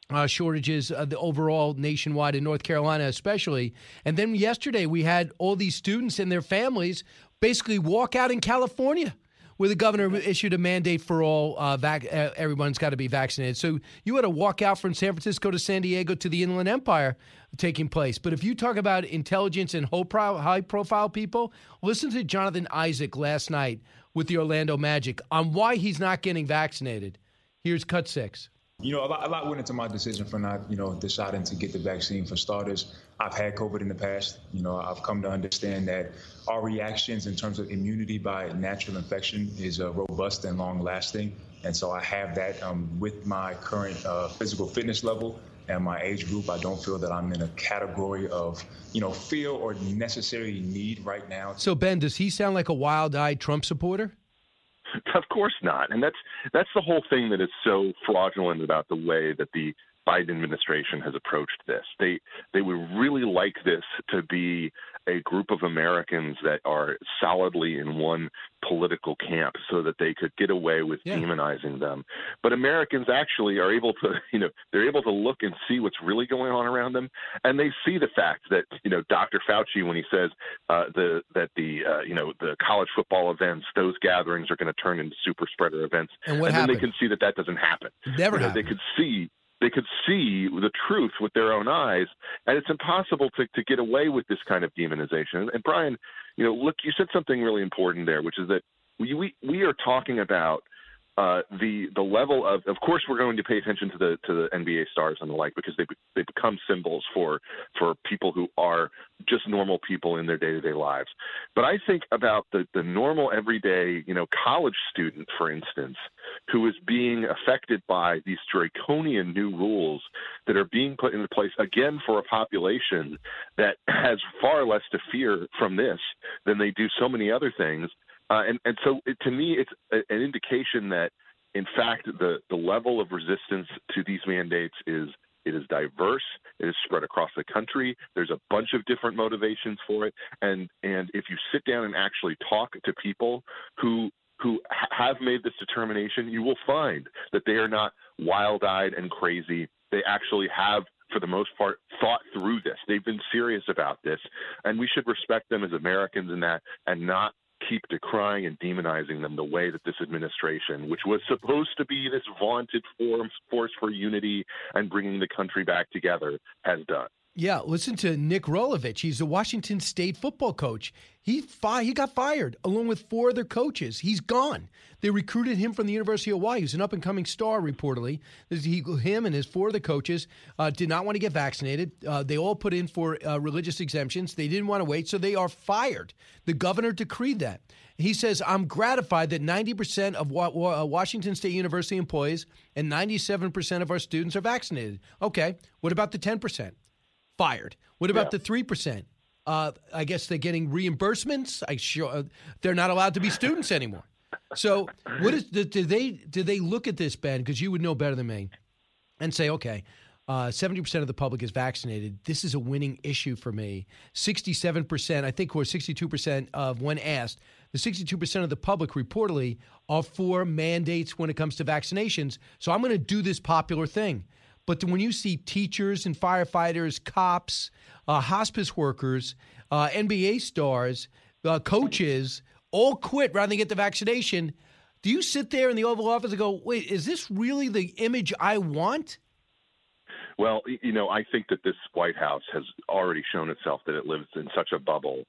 uh, shortages uh, the overall nationwide in North Carolina, especially. And then yesterday we had all these students and their families basically walk out in California. Where the governor issued a mandate for all uh, vac- uh, everyone's got to be vaccinated. So you had to walk out from San Francisco to San Diego to the Inland Empire taking place. But if you talk about intelligence and high profile people, listen to Jonathan Isaac last night with the Orlando Magic on why he's not getting vaccinated. Here's cut six. You know, a lot, a lot went into my decision for not, you know, deciding to get the vaccine for starters. I've had COVID in the past. You know, I've come to understand that our reactions in terms of immunity by natural infection is uh, robust and long lasting. And so I have that um, with my current uh, physical fitness level and my age group. I don't feel that I'm in a category of, you know, fear or necessary need right now. So, Ben, does he sound like a wild eyed Trump supporter? Of course not. And that's that's the whole thing that is so fraudulent about the way that the Biden administration has approached this. They they would really like this to be a group of Americans that are solidly in one political camp so that they could get away with yeah. demonizing them. But Americans actually are able to, you know, they're able to look and see what's really going on around them, and they see the fact that, you know, Dr. Fauci when he says uh, the that the uh, you know the college football events, those gatherings are going to turn into super spreader events, and, what and then they can see that that doesn't happen. Never you know. They could see they could see the truth with their own eyes, and it's impossible to, to get away with this kind of demonization. And Brian, you know, look, you said something really important there, which is that we we, we are talking about uh, the the level of of course we're going to pay attention to the to the NBA stars and the like because they they become symbols for for people who are just normal people in their day to day lives. But I think about the the normal everyday you know college student for instance who is being affected by these draconian new rules that are being put into place again for a population that has far less to fear from this than they do so many other things uh, and and so it, to me, it's a, an indication that, in fact, the the level of resistance to these mandates is it is diverse. It is spread across the country. There's a bunch of different motivations for it, and and if you sit down and actually talk to people who who have made this determination, you will find that they are not wild-eyed and crazy. They actually have for the most part, thought through this. They've been serious about this, and we should respect them as Americans in that, and not keep decrying and demonizing them the way that this administration, which was supposed to be this vaunted force for unity and bringing the country back together, has done. Yeah, listen to Nick Rolovich. He's the Washington State football coach. He fi- he got fired along with four other coaches. He's gone. They recruited him from the University of Hawaii. He's an up and coming star, reportedly. He, him and his four other coaches uh, did not want to get vaccinated. Uh, they all put in for uh, religious exemptions. They didn't want to wait, so they are fired. The governor decreed that. He says, I'm gratified that 90% of Washington State University employees and 97% of our students are vaccinated. Okay, what about the 10%? Fired. What about yeah. the three percent? Uh, I guess they're getting reimbursements. I sure uh, they're not allowed to be students anymore. So, what is do they do they look at this, Ben? Because you would know better than me, and say, okay, uh, seventy percent of the public is vaccinated. This is a winning issue for me. Sixty-seven percent, I think, or sixty-two percent of when asked, the sixty-two percent of the public reportedly are for mandates when it comes to vaccinations. So I'm going to do this popular thing. But when you see teachers and firefighters, cops, uh, hospice workers, uh, NBA stars, uh, coaches all quit rather than get the vaccination, do you sit there in the Oval Office and go, wait, is this really the image I want? Well, you know, I think that this White House has already shown itself that it lives in such a bubble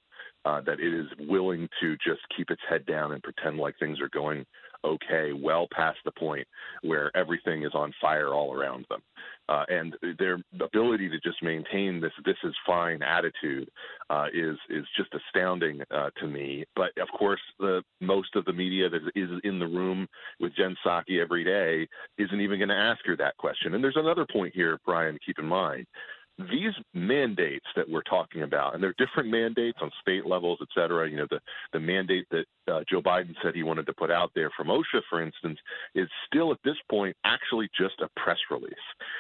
uh, that it is willing to just keep its head down and pretend like things are going okay, well past the point where everything is on fire all around them. Uh, and their ability to just maintain this "this is fine" attitude uh, is is just astounding uh, to me. But of course, the most of the media that is in the room with Jen Psaki every day isn't even going to ask her that question. And there's another point here, Brian, keep in mind these mandates that we're talking about, and they're different mandates on state levels, et cetera. You know, the, the mandate that uh, Joe Biden said he wanted to put out there from OSHA, for instance, is still at this point actually just a press release.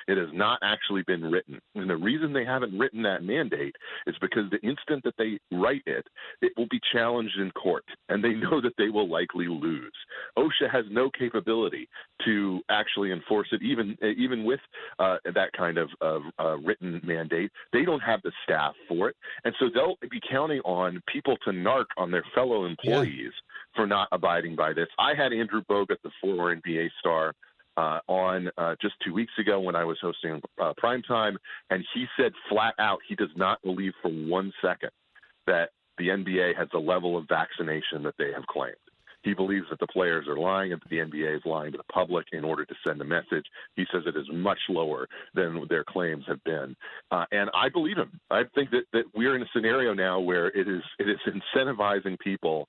It has not actually been written. And the reason they haven't written that mandate is because the instant that they write it, it will be challenged in court, and they know that they will likely lose. OSHA has no capability to actually enforce it, even even with uh, that kind of, of uh, written mandate. They don't have the staff for it. And so they'll be counting on people to narc on their fellow employees yeah. for not abiding by this. I had Andrew Bogut, the former NBA star, uh, on uh, just two weeks ago when I was hosting uh, Primetime, and he said flat out he does not believe for one second that the NBA has the level of vaccination that they have claimed. He believes that the players are lying and that the NBA is lying to the public in order to send a message. He says it is much lower than their claims have been, uh, and I believe him. I think that, that we're in a scenario now where it is it is incentivizing people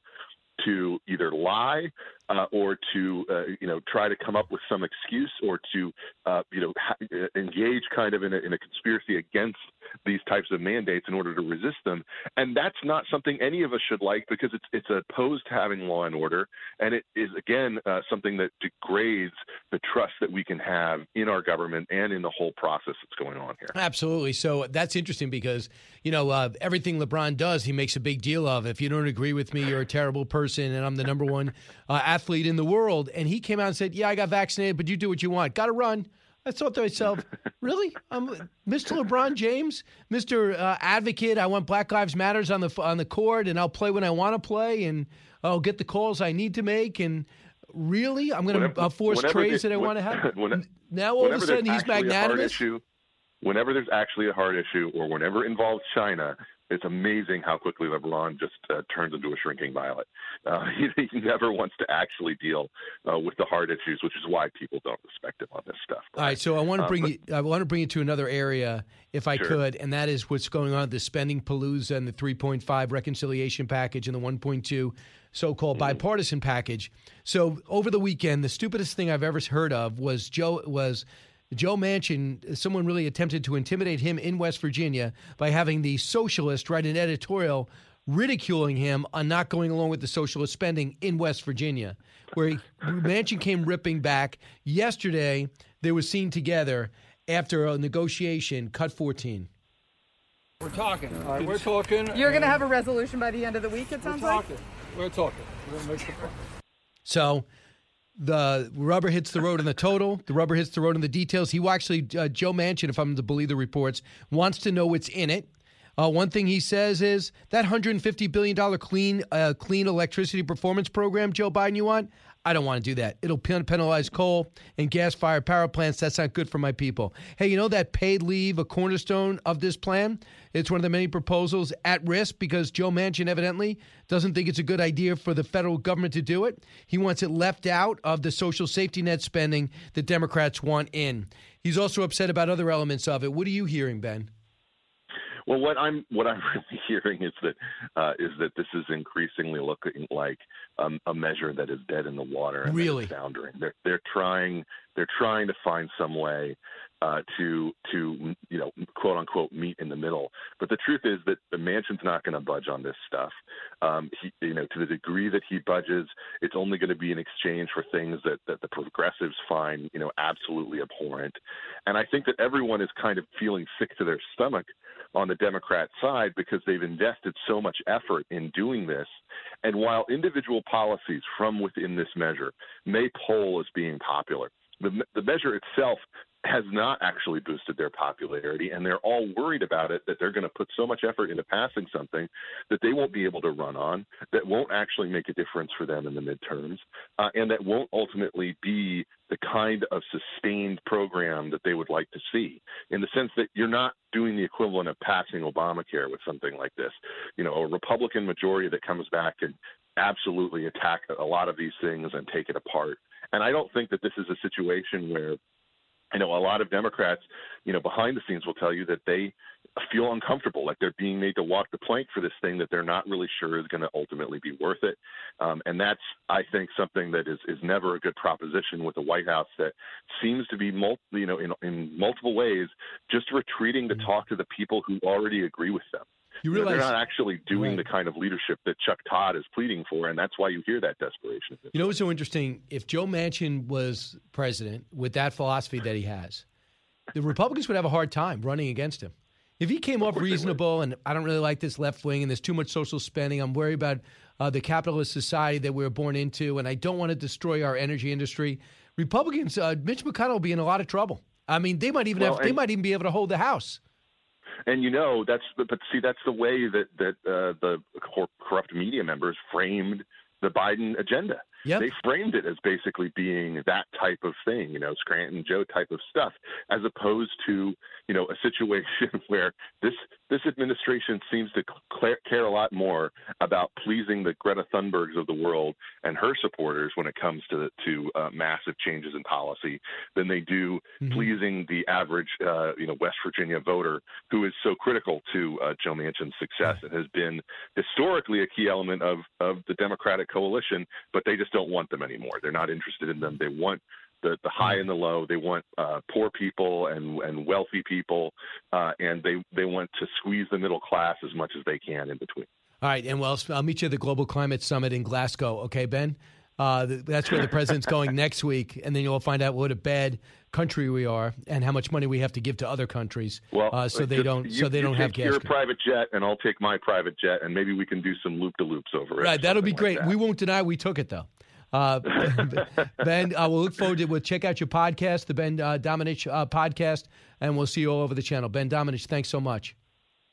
to either lie uh, or to uh, you know try to come up with some excuse or to uh, you know ha- engage kind of in a, in a conspiracy against these types of mandates in order to resist them. And that's not something any of us should like because it's it's opposed to having law and order, and it is again uh, something that degrades the trust that we can have in our government and in the whole process that's going on here. Absolutely. So that's interesting because you know uh, everything LeBron does, he makes a big deal of. If you don't agree with me, you're a terrible person, and I'm the number one uh, athlete in the world. And he came out and said, "Yeah, I got vaccinated, but you do what you want. Got to run." I thought to myself, really? I'm Mr. LeBron James, Mr. Uh, Advocate. I want Black Lives Matters on the on the court, and I'll play when I want to play, and I'll get the calls I need to make. And really, I'm going to uh, force trades that I want to have. When, now all of a sudden he's magnanimous. Issue, whenever there's actually a hard issue, or whenever it involves China, it's amazing how quickly LeBron just uh, turns into a shrinking violet. Uh, he, he, never wants to actually deal uh, with the hard issues, which is why people don't respect him on this stuff. All right, so I want to uh, bring but, you, I want to bring you to another area, if I sure. could, and that is what's going on with the spending palooza and the 3.5 reconciliation package and the 1.2 so-called mm-hmm. bipartisan package. So over the weekend, the stupidest thing I've ever heard of was Joe was Joe Manchin, someone really attempted to intimidate him in West Virginia by having the socialist write an editorial ridiculing him on not going along with the socialist spending in West Virginia, where he, Manchin came ripping back. Yesterday, they were seen together after a negotiation, cut 14. We're talking. All right, we're talking. You're going to have a resolution by the end of the week, it sounds we're talking. like? We're talking. We're going to make So the rubber hits the road in the total. The rubber hits the road in the details. He actually, uh, Joe Manchin, if I'm to believe the reports, wants to know what's in it. Uh, one thing he says is that 150 billion dollar clean uh, clean electricity performance program, Joe Biden, you want? I don't want to do that. It'll penalize coal and gas fired power plants. That's not good for my people. Hey, you know that paid leave, a cornerstone of this plan? It's one of the many proposals at risk because Joe Manchin evidently doesn't think it's a good idea for the federal government to do it. He wants it left out of the social safety net spending that Democrats want in. He's also upset about other elements of it. What are you hearing, Ben? Well, what I'm what I'm really hearing is that uh, is that this is increasingly looking like um, a measure that is dead in the water and really foundering. They're they're trying they're trying to find some way uh, to to you know quote unquote meet in the middle. But the truth is that the Manchin's not going to budge on this stuff. Um, he, you know, to the degree that he budges, it's only going to be in exchange for things that that the progressives find you know absolutely abhorrent. And I think that everyone is kind of feeling sick to their stomach on the Democrat side because they've invested so much effort in doing this. And while individual policies from within this measure may poll as being popular, the, the measure itself has not actually boosted their popularity, and they're all worried about it that they're going to put so much effort into passing something that they won't be able to run on, that won't actually make a difference for them in the midterms, uh, and that won't ultimately be the kind of sustained program that they would like to see, in the sense that you're not doing the equivalent of passing Obamacare with something like this. You know, a Republican majority that comes back and absolutely attack a lot of these things and take it apart. And I don't think that this is a situation where I know a lot of Democrats, you know, behind the scenes will tell you that they feel uncomfortable, like they're being made to walk the plank for this thing that they're not really sure is going to ultimately be worth it. Um, and that's, I think, something that is, is never a good proposition with the White House that seems to be, mul- you know, in, in multiple ways, just retreating to talk to the people who already agree with them. You know, realize- they're not actually doing Right. the kind of leadership that Chuck Todd is pleading for, and that's why you hear that desperation. You know what's so interesting? If Joe Manchin was president with that philosophy that he has, the Republicans would have a hard time running against him. If he came off reasonable and I don't really like this left wing and there's too much social spending, I'm worried about uh, the capitalist society that we were born into, and I don't want to destroy our energy industry. Republicans, uh, Mitch McConnell will be in a lot of trouble. I mean, they might even Well, have, they might even be able to hold the House. And you know that's the, but see that's the way that that uh, the corrupt media members framed the Biden agenda. Yep. They framed it as basically being that type of thing, you know, Scranton Joe type of stuff, as opposed to you know a situation where this this administration seems to cl- care a lot more about pleasing the Greta Thunbergs of the world and her supporters when it comes to to uh, massive changes in policy than they do pleasing the average uh, you know West Virginia voter who is so critical to uh, Joe Manchin's success. And has been historically a key element of of the Democratic coalition, but they just don't want them anymore. They're not interested in them. They want the, the high and the low. They want uh, poor people and, and wealthy people, uh, and they, they want to squeeze the middle class as much as they can in between. All right, and well, I'll meet you at the Global Climate Summit in Glasgow. Okay, Ben. Uh, that's where the president's going next week, and then you'll find out what a bad country we are and how much money we have to give to other countries. Well, uh, so they don't, you, so they don't have take your gas. private jet, and I'll take my private jet, and maybe we can do some loop de loops over it. Right, that'll be great. like we won't deny we took it though. Uh, ben, uh, we'll look forward to. it. We'll check out your podcast, the Ben uh, Domenech uh, podcast, and we'll see you all over the channel. Ben Domenech, thanks so much.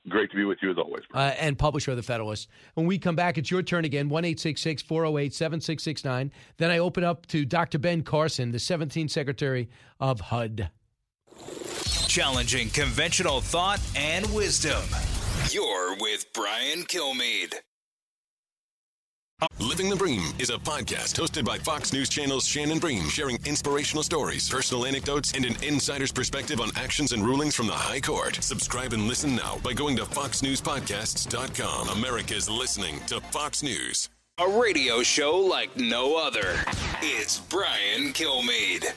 Great to be with you as always. uh, and publisher of the Federalist. When we come back, it's your turn again, 1 408 7669. Then I open up to Dr. Ben Carson, the 17th Secretary of HUD. Challenging conventional thought and wisdom. You're with Brian Kilmeade. Living the Bream is a podcast hosted by Fox News Channel's Shannon Bream, sharing inspirational stories, personal anecdotes, and an insider's perspective on actions and rulings from the High Court. Subscribe and listen now by going to foxnewspodcasts.com. America's listening to Fox News. A radio show like no other. It's Brian Kilmeade.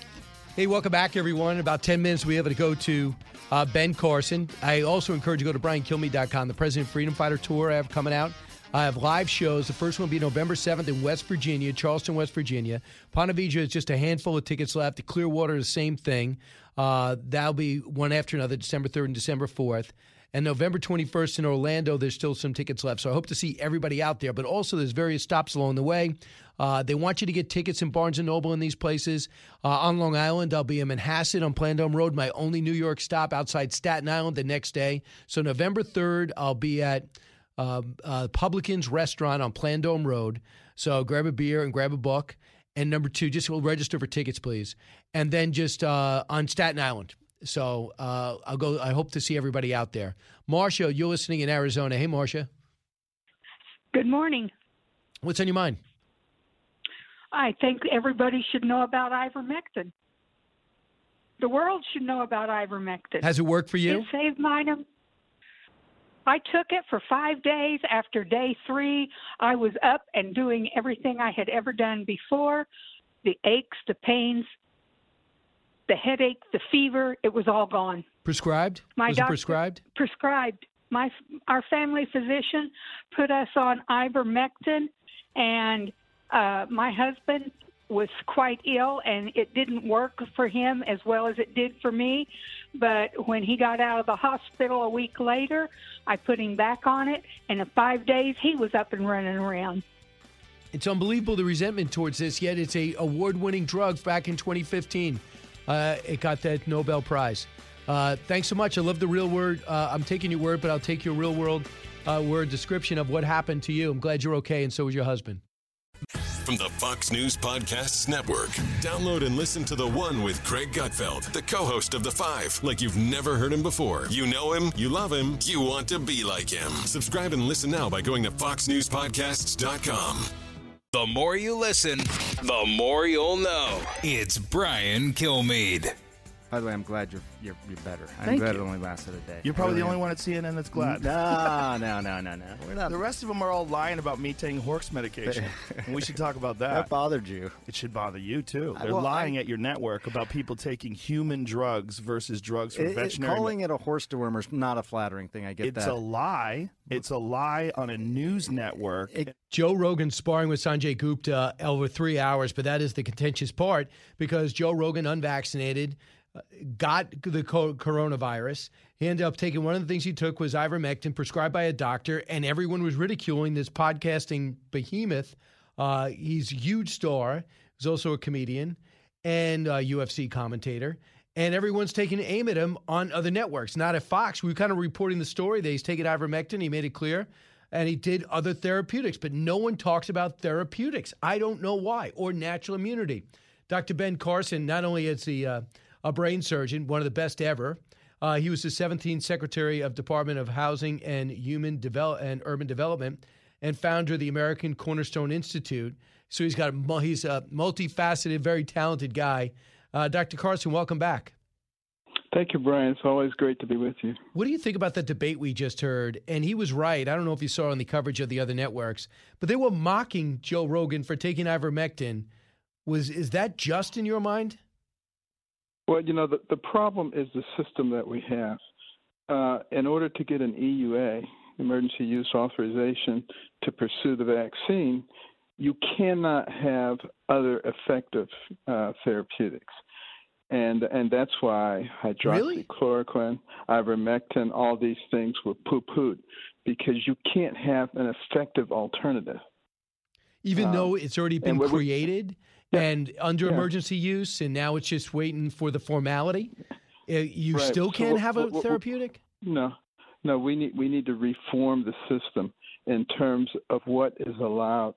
Hey, welcome back, everyone. In about 10 minutes, we'll be to go to uh, Ben Carson. I also encourage you to go to briankilme.com. The President Freedom Fighter Tour I have coming out. I have live shows. The first one will be November 7th in West Virginia, Charleston, West Virginia. Ponte Vedra is just a handful of tickets left. The Clearwater, the same thing. Uh, that'll be one after another, December 3rd and December 4th. And November 21st in Orlando, there's still some tickets left. So I hope to see everybody out there. But also, there's various stops along the way. Uh, they want you to get tickets in Barnes & Noble in these places. Uh, on Long Island, I'll be in Manhasset on Plandome Road, my only New York stop outside Staten Island the next day. So November 3rd, I'll be at um, uh, Publican's Restaurant on Plandome Road. So grab a beer and grab a book. And number two, just register for tickets, please. And then just uh, on Staten Island. So uh, I'll go. I hope to see everybody out there. Marcia, you're listening in Arizona. Hey, Marcia, Good morning. what's on your mind? I think everybody should know about ivermectin. The world should know about ivermectin. Has it worked for you? It saved mine. I took it for five days. After day three, I was up and doing everything I had ever done before. The aches, the pains, the headache, the fever, it was all gone. Prescribed? My Was doctor- it prescribed? Prescribed. My our family physician put us on ivermectin, and uh, my husband was quite ill, and it didn't work for him as well as it did for me. But when he got out of the hospital a week later, I put him back on it, and in five days he was up and running around. It's unbelievable the resentment towards this. Yet it's a award-winning drug. Back in 2015, uh, it got that Nobel Prize. Uh, thanks so much. I love the real word. Uh, I'm taking your word, but I'll take your real world uh, word description of what happened to you. I'm glad you're okay, and so is your husband. From the Fox News Podcasts Network. Download and listen to The One with Greg Gutfeld, the co host of The Five, like you've never heard him before. You know him, you love him, you want to be like him. Subscribe and listen now by going to FoxNewsPodcasts.com. The more you listen, the more you'll know. It's Brian Kilmeade. By the way, I'm glad you're you're, you're better. I'm Thank glad you. it only lasted a day. You're probably I the only am. one at CNN that's glad. No, no, no, no, no. We're not. The rest of them are all lying about me taking horse medication. and we should talk about that. That bothered you. It should bother you too. They're well, lying at your network about people taking human drugs versus drugs for It- it- veterinary. calling it a horse dewormer is not a flattering thing. I get it's that. It's a lie. It's a lie on a news network. Joe Rogan sparring with Sanjay Gupta over three hours, but that is the contentious part because Joe Rogan, unvaccinated, got the coronavirus. He ended up taking one of the things he took was ivermectin, prescribed by a doctor, and everyone was ridiculing this podcasting behemoth. Uh, he's a huge star. He's also a comedian and a UFC commentator. And everyone's taking aim at him on other networks, not at Fox. We were kind of reporting the story that he's taking ivermectin. He made it clear and he did other therapeutics, but no one talks about therapeutics. I don't know why, or natural immunity. Dr. Ben Carson, not only is he uh, a brain surgeon, one of the best ever, uh, he was the 17th Secretary of Department of Housing and Human Develop and Urban Development, and founder of the American Cornerstone Institute. So he's got a, he's a multifaceted, very talented guy. Uh, Dr. Carson, welcome back. Thank you, Brian. It's always great to be with you. What do you think about the debate we just heard? And he was right. I don't know if you saw on the coverage of the other networks, but they were mocking Joe Rogan for taking ivermectin. Was is that just in your mind? Well, you know, the, the problem is the system that we have. Uh, in order to get an EUA, emergency use authorization, to pursue the vaccine, you cannot have other effective uh, therapeutics. And and that's why hydroxychloroquine, ivermectin, all these things were poo-pooed because you can't have an effective alternative. Even Um, though it's already been created? we- and under Yeah. emergency use, and now it's just waiting for the formality, uh, you Right. still can't what- have a therapeutic? No, no. We need we need to reform the system in terms of what is allowed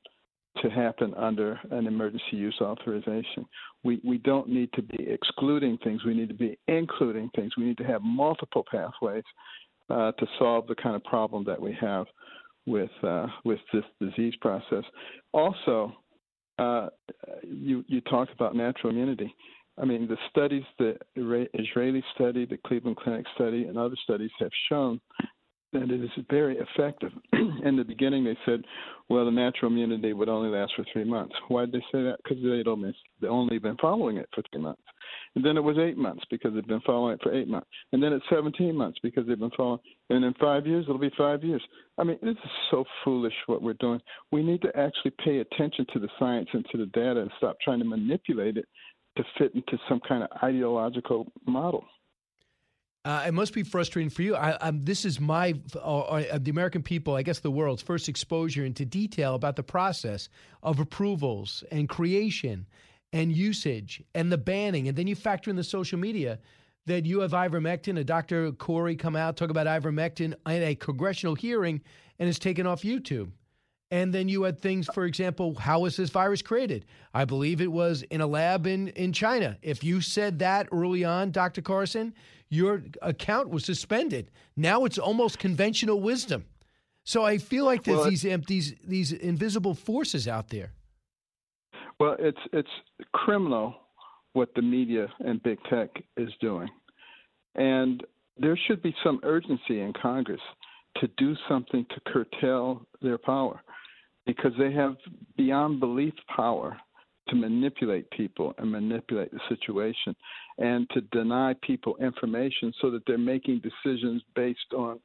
to happen under an emergency use authorization. We we don't need to be excluding things. We need to be including things. We need to have multiple pathways uh, to solve the kind of problem that we have with uh, with this disease process. Also, uh, you you talked about natural immunity. I mean, the studies, the Israeli study, the Cleveland Clinic study, and other studies have shown that it is very effective. In the beginning, they said, well, the natural immunity would only last for three months. Why did they say that? Because they'd only, they only been following it for three months. And then it was eight months because they've been following it for eight months. And then it's 17 months because they've been following. And in five years, it'll be five years. I mean, this is so foolish what we're doing. We need to actually pay attention to the science and to the data and stop trying to manipulate it to fit into some kind of ideological model. Uh, it must be frustrating for you. I, this is my, or, or, uh, the American people, I guess the world's first exposure into detail about the process of approvals and creation and usage and the banning. And then you factor in the social media that you have ivermectin, a Dr. Kory come out, talk about ivermectin in a congressional hearing, and it's taken off YouTube. And then you had things, for example, how was this virus created? I believe it was in a lab in, in China. If you said that early on, Dr. Carson, your account was suspended. Now it's almost conventional wisdom. So I feel like there's Well, these, these, these invisible forces out there. Well, it's it's criminal what the media and big tech is doing, and there should be some urgency in Congress to do something to curtail their power, because they have beyond belief power to manipulate people and manipulate the situation, and to deny people information so that they're making decisions based on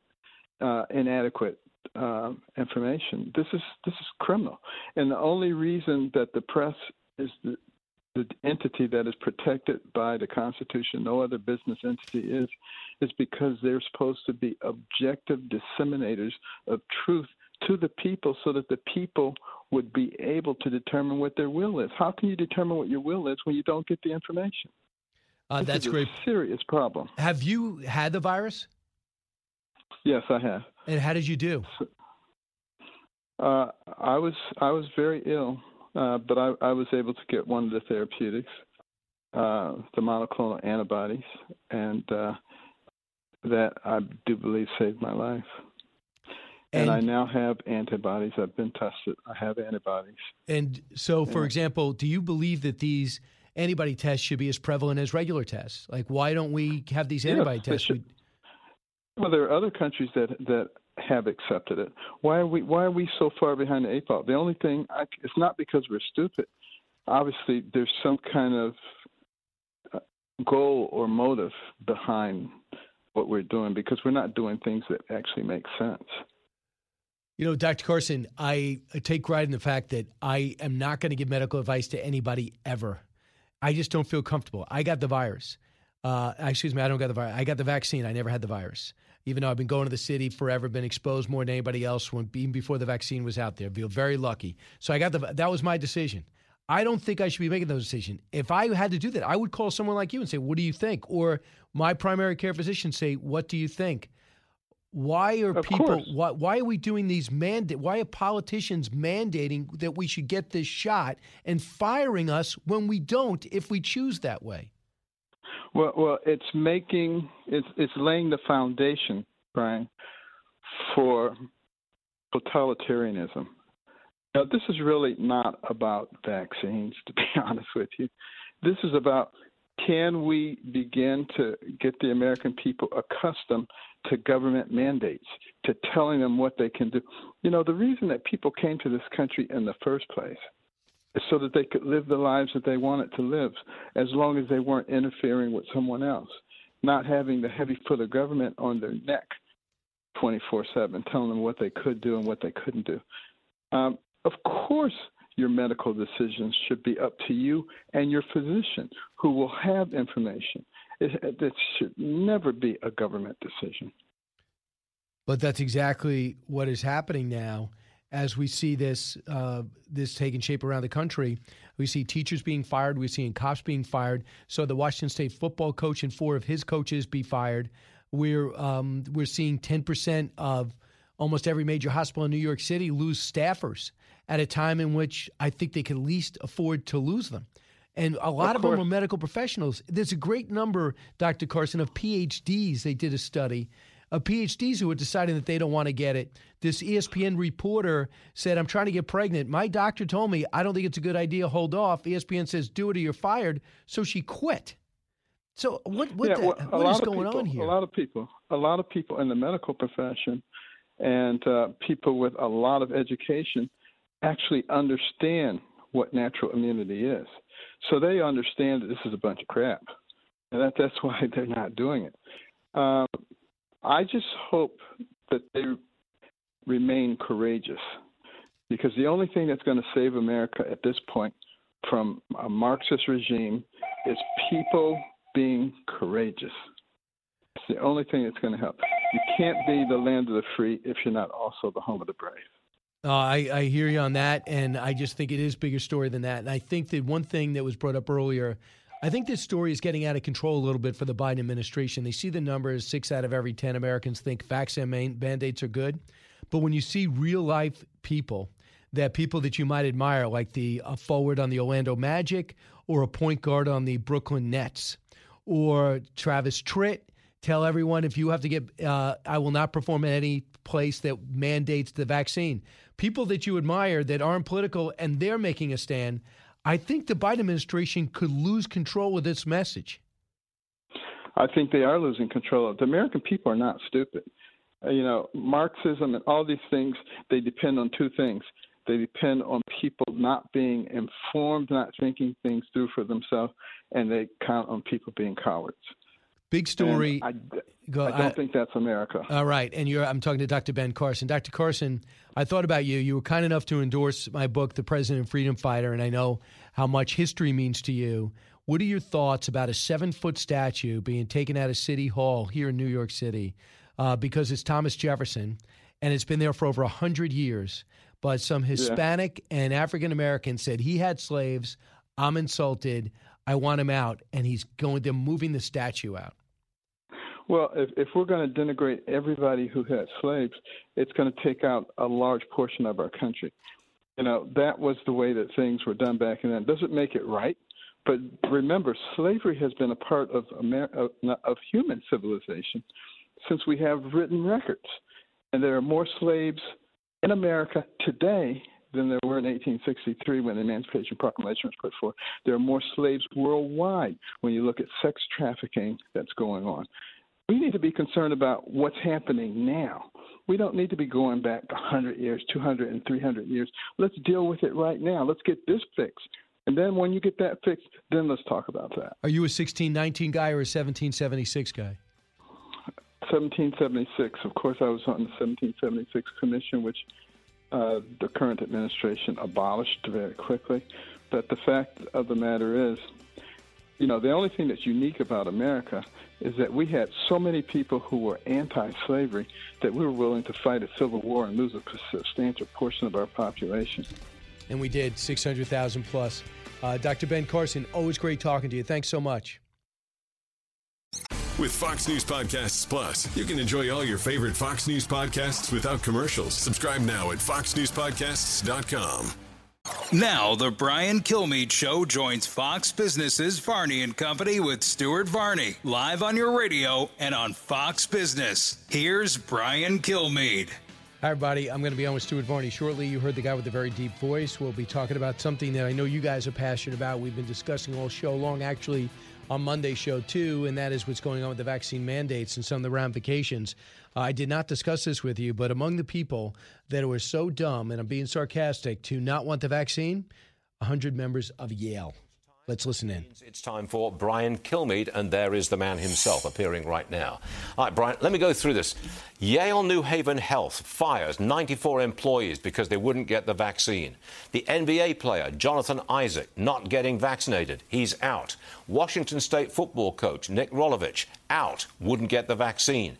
uh, inadequate uh, information. This is this is criminal, and the only reason that the press is the the entity that is protected by the Constitution, no other business entity is, is because they're supposed to be objective disseminators of truth to the people so that the people would be able to determine what their will is. How can you determine what your will is when you don't get the information? Uh, that's great. A serious problem. Have you had the virus? Yes, I have. And how did you do? Uh, I was I was very ill, uh, but I, I was able to get one of the therapeutics, uh, the monoclonal antibodies, and uh, that I do believe saved my life. And, And- I now have antibodies. I've been tested. I have antibodies. And so, for Yeah. example, do you believe that these antibody tests should be as prevalent as regular tests? Like, why don't we have these antibody they tests? should. Well, there are other countries that that have accepted it. Why are we Why are we so far behind the eight ball? The only thing I, it's not because we're stupid. Obviously, there's some kind of uh, goal or motive behind what we're doing because we're not doing things that actually make sense. You know, Dr. Carson, I take pride in the fact that I am not going to give medical advice to anybody ever. I just don't feel comfortable. I got the virus. Uh, excuse me, I don't got the virus. I got the vaccine. I never had the virus. Even though I've been going to the city forever, been exposed more than anybody else when even before the vaccine was out there. feel very lucky. So I got the that was my decision. I don't think I should be making those decisions. If I had to do that, I would call someone like you and say, "What do you think?" Or my primary care physician say, "What do you think?" Why are Of people? course. Why, why are we doing these mandate? Why are politicians mandating that we should get this shot and firing us when we don't if we choose that way? Well, well, it's making it's it's laying the foundation, Brian, for totalitarianism. Now, this is really not about vaccines, to be honest with you. This is about can we begin to get the American people accustomed to government mandates, to telling them what they can do. You know, the reason that people came to this country in the first place so that they could live the lives that they wanted to live, as long as they weren't interfering with someone else, not having the heavy foot of government on their neck 24 7, telling them what they could do and what they couldn't do. Um, of course, your medical decisions should be up to you and your physician, who will have information. It, it should never be a government decision. But that's exactly what is happening now. As we see this uh, this taking shape around the country, we see teachers being fired, we're seeing cops being fired. So the Washington State football coach and four of his coaches be fired. We're um, we're seeing ten percent of almost every major hospital in New York City lose staffers at a time in which I think they can least afford to lose them. And a lot of, them course. are medical professionals. There's a great number, Dr. Carson, of PhDs. They did a study of PhDs who are deciding that they don't want to get it. This ESPN reporter said, I'm trying to get pregnant. My doctor told me I don't think it's a good idea. Hold off. ESPN says, do it or you're fired. So she quit. So what, what, yeah, the, well, what lot of going people, on here? A lot of people, a lot of people in the medical profession, and uh, people with a lot of education, actually understand what natural immunity is. So they understand that this is a bunch of crap, and that that's why they're not doing it. Um, I just hope that they remain courageous, because the only thing that's going to save America at this point from a Marxist regime is people being courageous. It's the only thing that's going to help. You can't be the land of the free if you're not also the home of the brave. Uh, I, I hear you on that, and I just think it is bigger story than that. And I think that one thing that was brought up earlier, I think this story is getting out of control a little bit for the Biden administration. They see the numbers: six out of every ten Americans think vaccine man- mandates are good, but when you see real life people, that people that you might admire, like the uh, forward on the Orlando Magic or a point guard on the Brooklyn Nets, or Travis Tritt, tell everyone if you have to get, uh, I will not perform at any place that mandates the vaccine. People that you admire that aren't political and they're making a stand. I think the Biden administration could lose control of this message. I think they are losing control of. The American people are not stupid. Uh, you know, Marxism and all these things they depend on two things. They depend on people not being informed, not thinking things through for themselves, and they count on people being cowards. Big story. I, Go- I don't I- think that's America. All right, and you're. I'm talking to Dr. Ben Carson. Dr. Carson, I thought about you. You were kind enough to endorse my book, The President and Freedom Fighter, and I know how much history means to you. What are your thoughts about a seven foot statue being taken out of City Hall here in New York City uh, because it's Thomas Jefferson and it's been there for over 100 years? But some Hispanic and African Americans said he had slaves. I'm insulted. I want him out. And he's going, they're moving the statue out. Well, if, if we're going to denigrate everybody who had slaves, it's going to take out a large portion of our country. You know, that was the way that things were done back then. Doesn't make it right, but remember, slavery has been a part of, Amer- of, of human civilization since we have written records. And there are more slaves in America today than there were in 1863 when the Emancipation Proclamation was put forth. There are more slaves worldwide when you look at sex trafficking that's going on. We need to be concerned about what's happening now. We don't need to be going back 100 years, 200, and 300 years. Let's deal with it right now. Let's get this fixed. And then when you get that fixed, then let's talk about that. Are you a 1619 guy or a 1776 guy? 1776. Of course, I was on the 1776 commission, which uh, the current administration abolished very quickly. But the fact of the matter is, you know, the only thing that's unique about America is that we had so many people who were anti-slavery that we were willing to fight a civil war and lose a substantial portion of our population. And we did 600,000 plus. Uh, Dr. Ben Carson, always great talking to you. Thanks so much. With Fox News Podcasts Plus, you can enjoy all your favorite Fox News podcasts without commercials. Subscribe now at foxnewspodcasts.com. Now, the Brian Kilmeade Show joins Fox Business's Varney and Company with Stuart Varney, live on your radio and on Fox Business. Here's Brian Kilmeade. Hi, everybody. I'm going to be on with Stuart Varney shortly. You heard the guy with the very deep voice. We'll be talking about something that I know you guys are passionate about. We've been discussing all show long, actually, on Monday's show, too, and that is what's going on with the vaccine mandates and some of the ramifications. I did not discuss this with you, but among the people that were so dumb, and I'm being sarcastic, to not want the vaccine, 100 members of Yale. Let's listen in. It's time for Brian Kilmeade, and there is the man himself appearing right now. All right, Brian, let me go through this. Yale New Haven Health fires 94 employees because they wouldn't get the vaccine. The NBA player, Jonathan Isaac, not getting vaccinated. He's out. Washington State football coach, Nick Rolovich, out, wouldn't get the vaccine.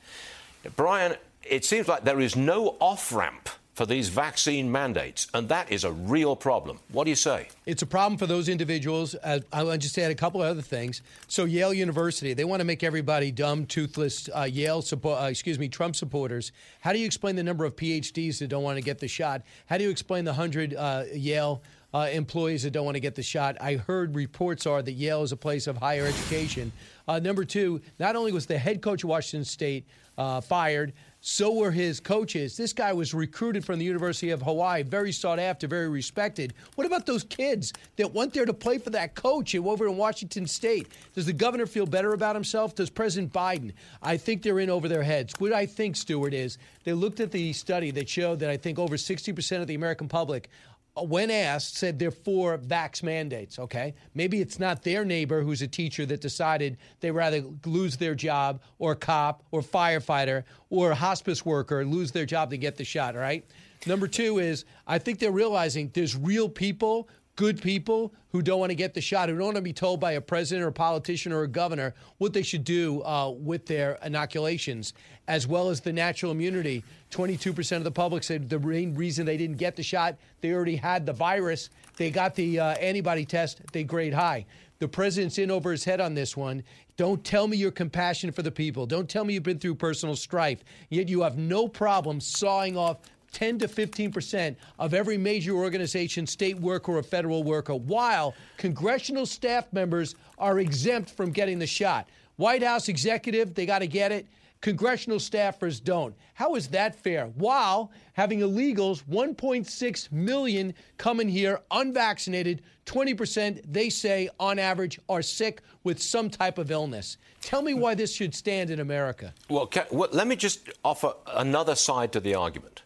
Brian, it seems like there is no off ramp for these vaccine mandates, and that is a real problem. What do you say? It's a problem for those individuals. Uh, I'll just add a couple of other things. So Yale University, they want to make everybody dumb, toothless uh, Yale, uh, excuse me, Trump supporters. How do you explain the number of PhDs that don't want to get the shot? How do you explain the hundred uh, Yale? Uh, employees that don't want to get the shot. I heard reports are that Yale is a place of higher education. Uh, number two, not only was the head coach of Washington State uh, fired, so were his coaches. This guy was recruited from the University of Hawaii, very sought after, very respected. What about those kids that went there to play for that coach over in Washington State? Does the governor feel better about himself? Does President Biden? I think they're in over their heads. What I think, Stewart, is they looked at the study that showed that I think over 60% of the American public when asked, said they're for vax mandates. Okay, maybe it's not their neighbor who's a teacher that decided they rather lose their job, or cop, or firefighter, or hospice worker lose their job to get the shot. Right. Number two is I think they're realizing there's real people good people who don't want to get the shot, who don't want to be told by a president or a politician or a governor what they should do uh, with their inoculations, as well as the natural immunity. 22% of the public said the main reason they didn't get the shot, they already had the virus. They got the uh, antibody test, they grade high. The president's in over his head on this one. Don't tell me you're compassionate for the people. Don't tell me you've been through personal strife. Yet you have no problem sawing off 10 to 15 percent of every major organization, state worker or federal worker, while congressional staff members are exempt from getting the shot. White House executive, they got to get it. Congressional staffers don't. How is that fair? While having illegals, 1.6 million coming here unvaccinated, 20% they say on average are sick with some type of illness. Tell me why this should stand in America. Well let me just offer another side to the argument.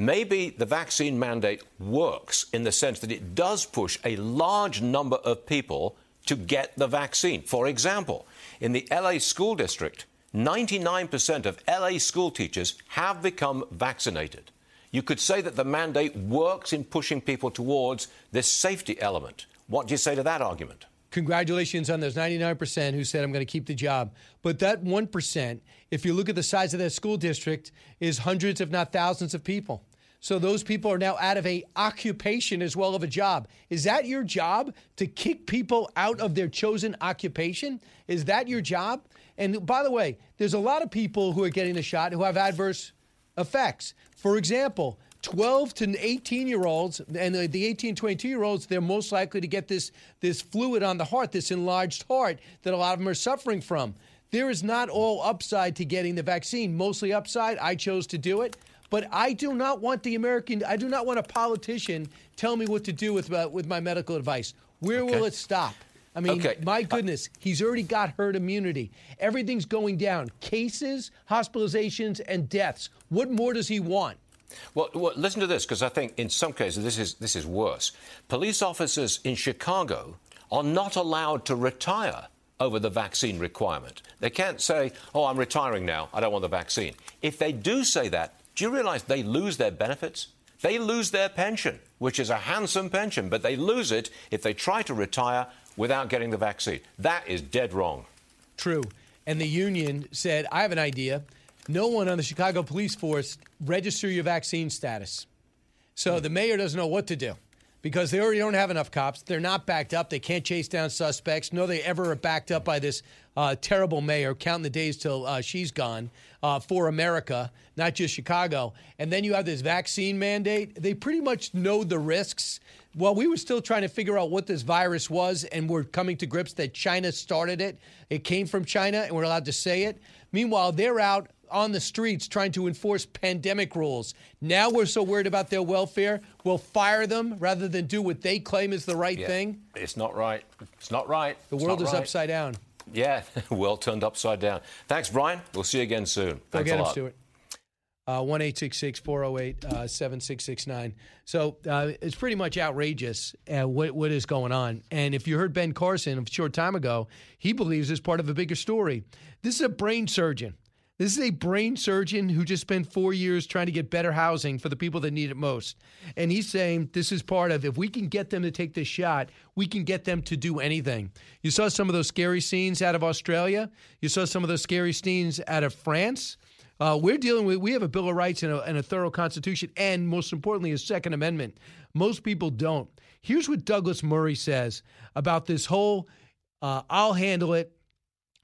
Maybe the vaccine mandate works in the sense that it does push a large number of people to get the vaccine. For example, in the LA school district, 99% of LA school teachers have become vaccinated. You could say that the mandate works in pushing people towards this safety element. What do you say to that argument? Congratulations on those 99% who said, I'm going to keep the job. But that 1%, if you look at the size of that school district, is hundreds, if not thousands, of people. So those people are now out of a occupation as well of a job. Is that your job to kick people out of their chosen occupation? Is that your job? And by the way, there's a lot of people who are getting the shot who have adverse effects. For example, 12 to 18 year olds and the 18 22 year olds they're most likely to get this this fluid on the heart this enlarged heart that a lot of them are suffering from there is not all upside to getting the vaccine mostly upside i chose to do it But I do not want the American. I do not want a politician tell me what to do with uh, with my medical advice. Where will it stop? I mean, Okay. my goodness, he's already got herd immunity. Everything's going down. Cases, hospitalizations, and deaths. What more does he want? Well, well listen to this, because I think in some cases this is this is worse. Police officers in Chicago are not allowed to retire over the vaccine requirement. They can't say, "Oh, I'm retiring now. I don't want the vaccine." If they do say that, do you realize they lose their benefits? They lose their pension, which is a handsome pension, but they lose it if they try to retire without getting the vaccine. That is dead wrong. True. And the union said, I have an idea. No one on the Chicago police force register your vaccine status. So the mayor doesn't know what to do because they already don't have enough cops. They're not backed up. They can't chase down suspects. No, they ever are backed up by this uh, terrible mayor, counting the days till uh, she's gone uh, for America, not just Chicago. And then you have this vaccine mandate. They pretty much know the risks. While we were still trying to figure out what this virus was, and we're coming to grips that China started it, it came from China, and we're allowed to say it. Meanwhile, they're out on the streets trying to enforce pandemic rules. Now we're so worried about their welfare, we'll fire them rather than do what they claim is the right Yeah. thing. It's not right. It's not right. The world is right. upside down. Yeah, world turned upside down. Thanks, Brian. We'll see you again soon. Thanks a lot. Stuart. Uh, One eight six six four zero eight uh, seven six six nine. So uh, it's pretty much outrageous uh, what what is going on. And if you heard Ben Carson a short time ago, he believes it's part of a bigger story. This is a brain surgeon. This is a brain surgeon who just spent four years trying to get better housing for the people that need it most. And he's saying this is part of if we can get them to take this shot, we can get them to do anything. You saw some of those scary scenes out of Australia. You saw some of those scary scenes out of France. Uh, we're dealing with, we have a Bill of Rights and a, and a thorough Constitution, and most importantly, a Second Amendment. Most people don't. Here's what Douglas Murray says about this whole uh, I'll handle it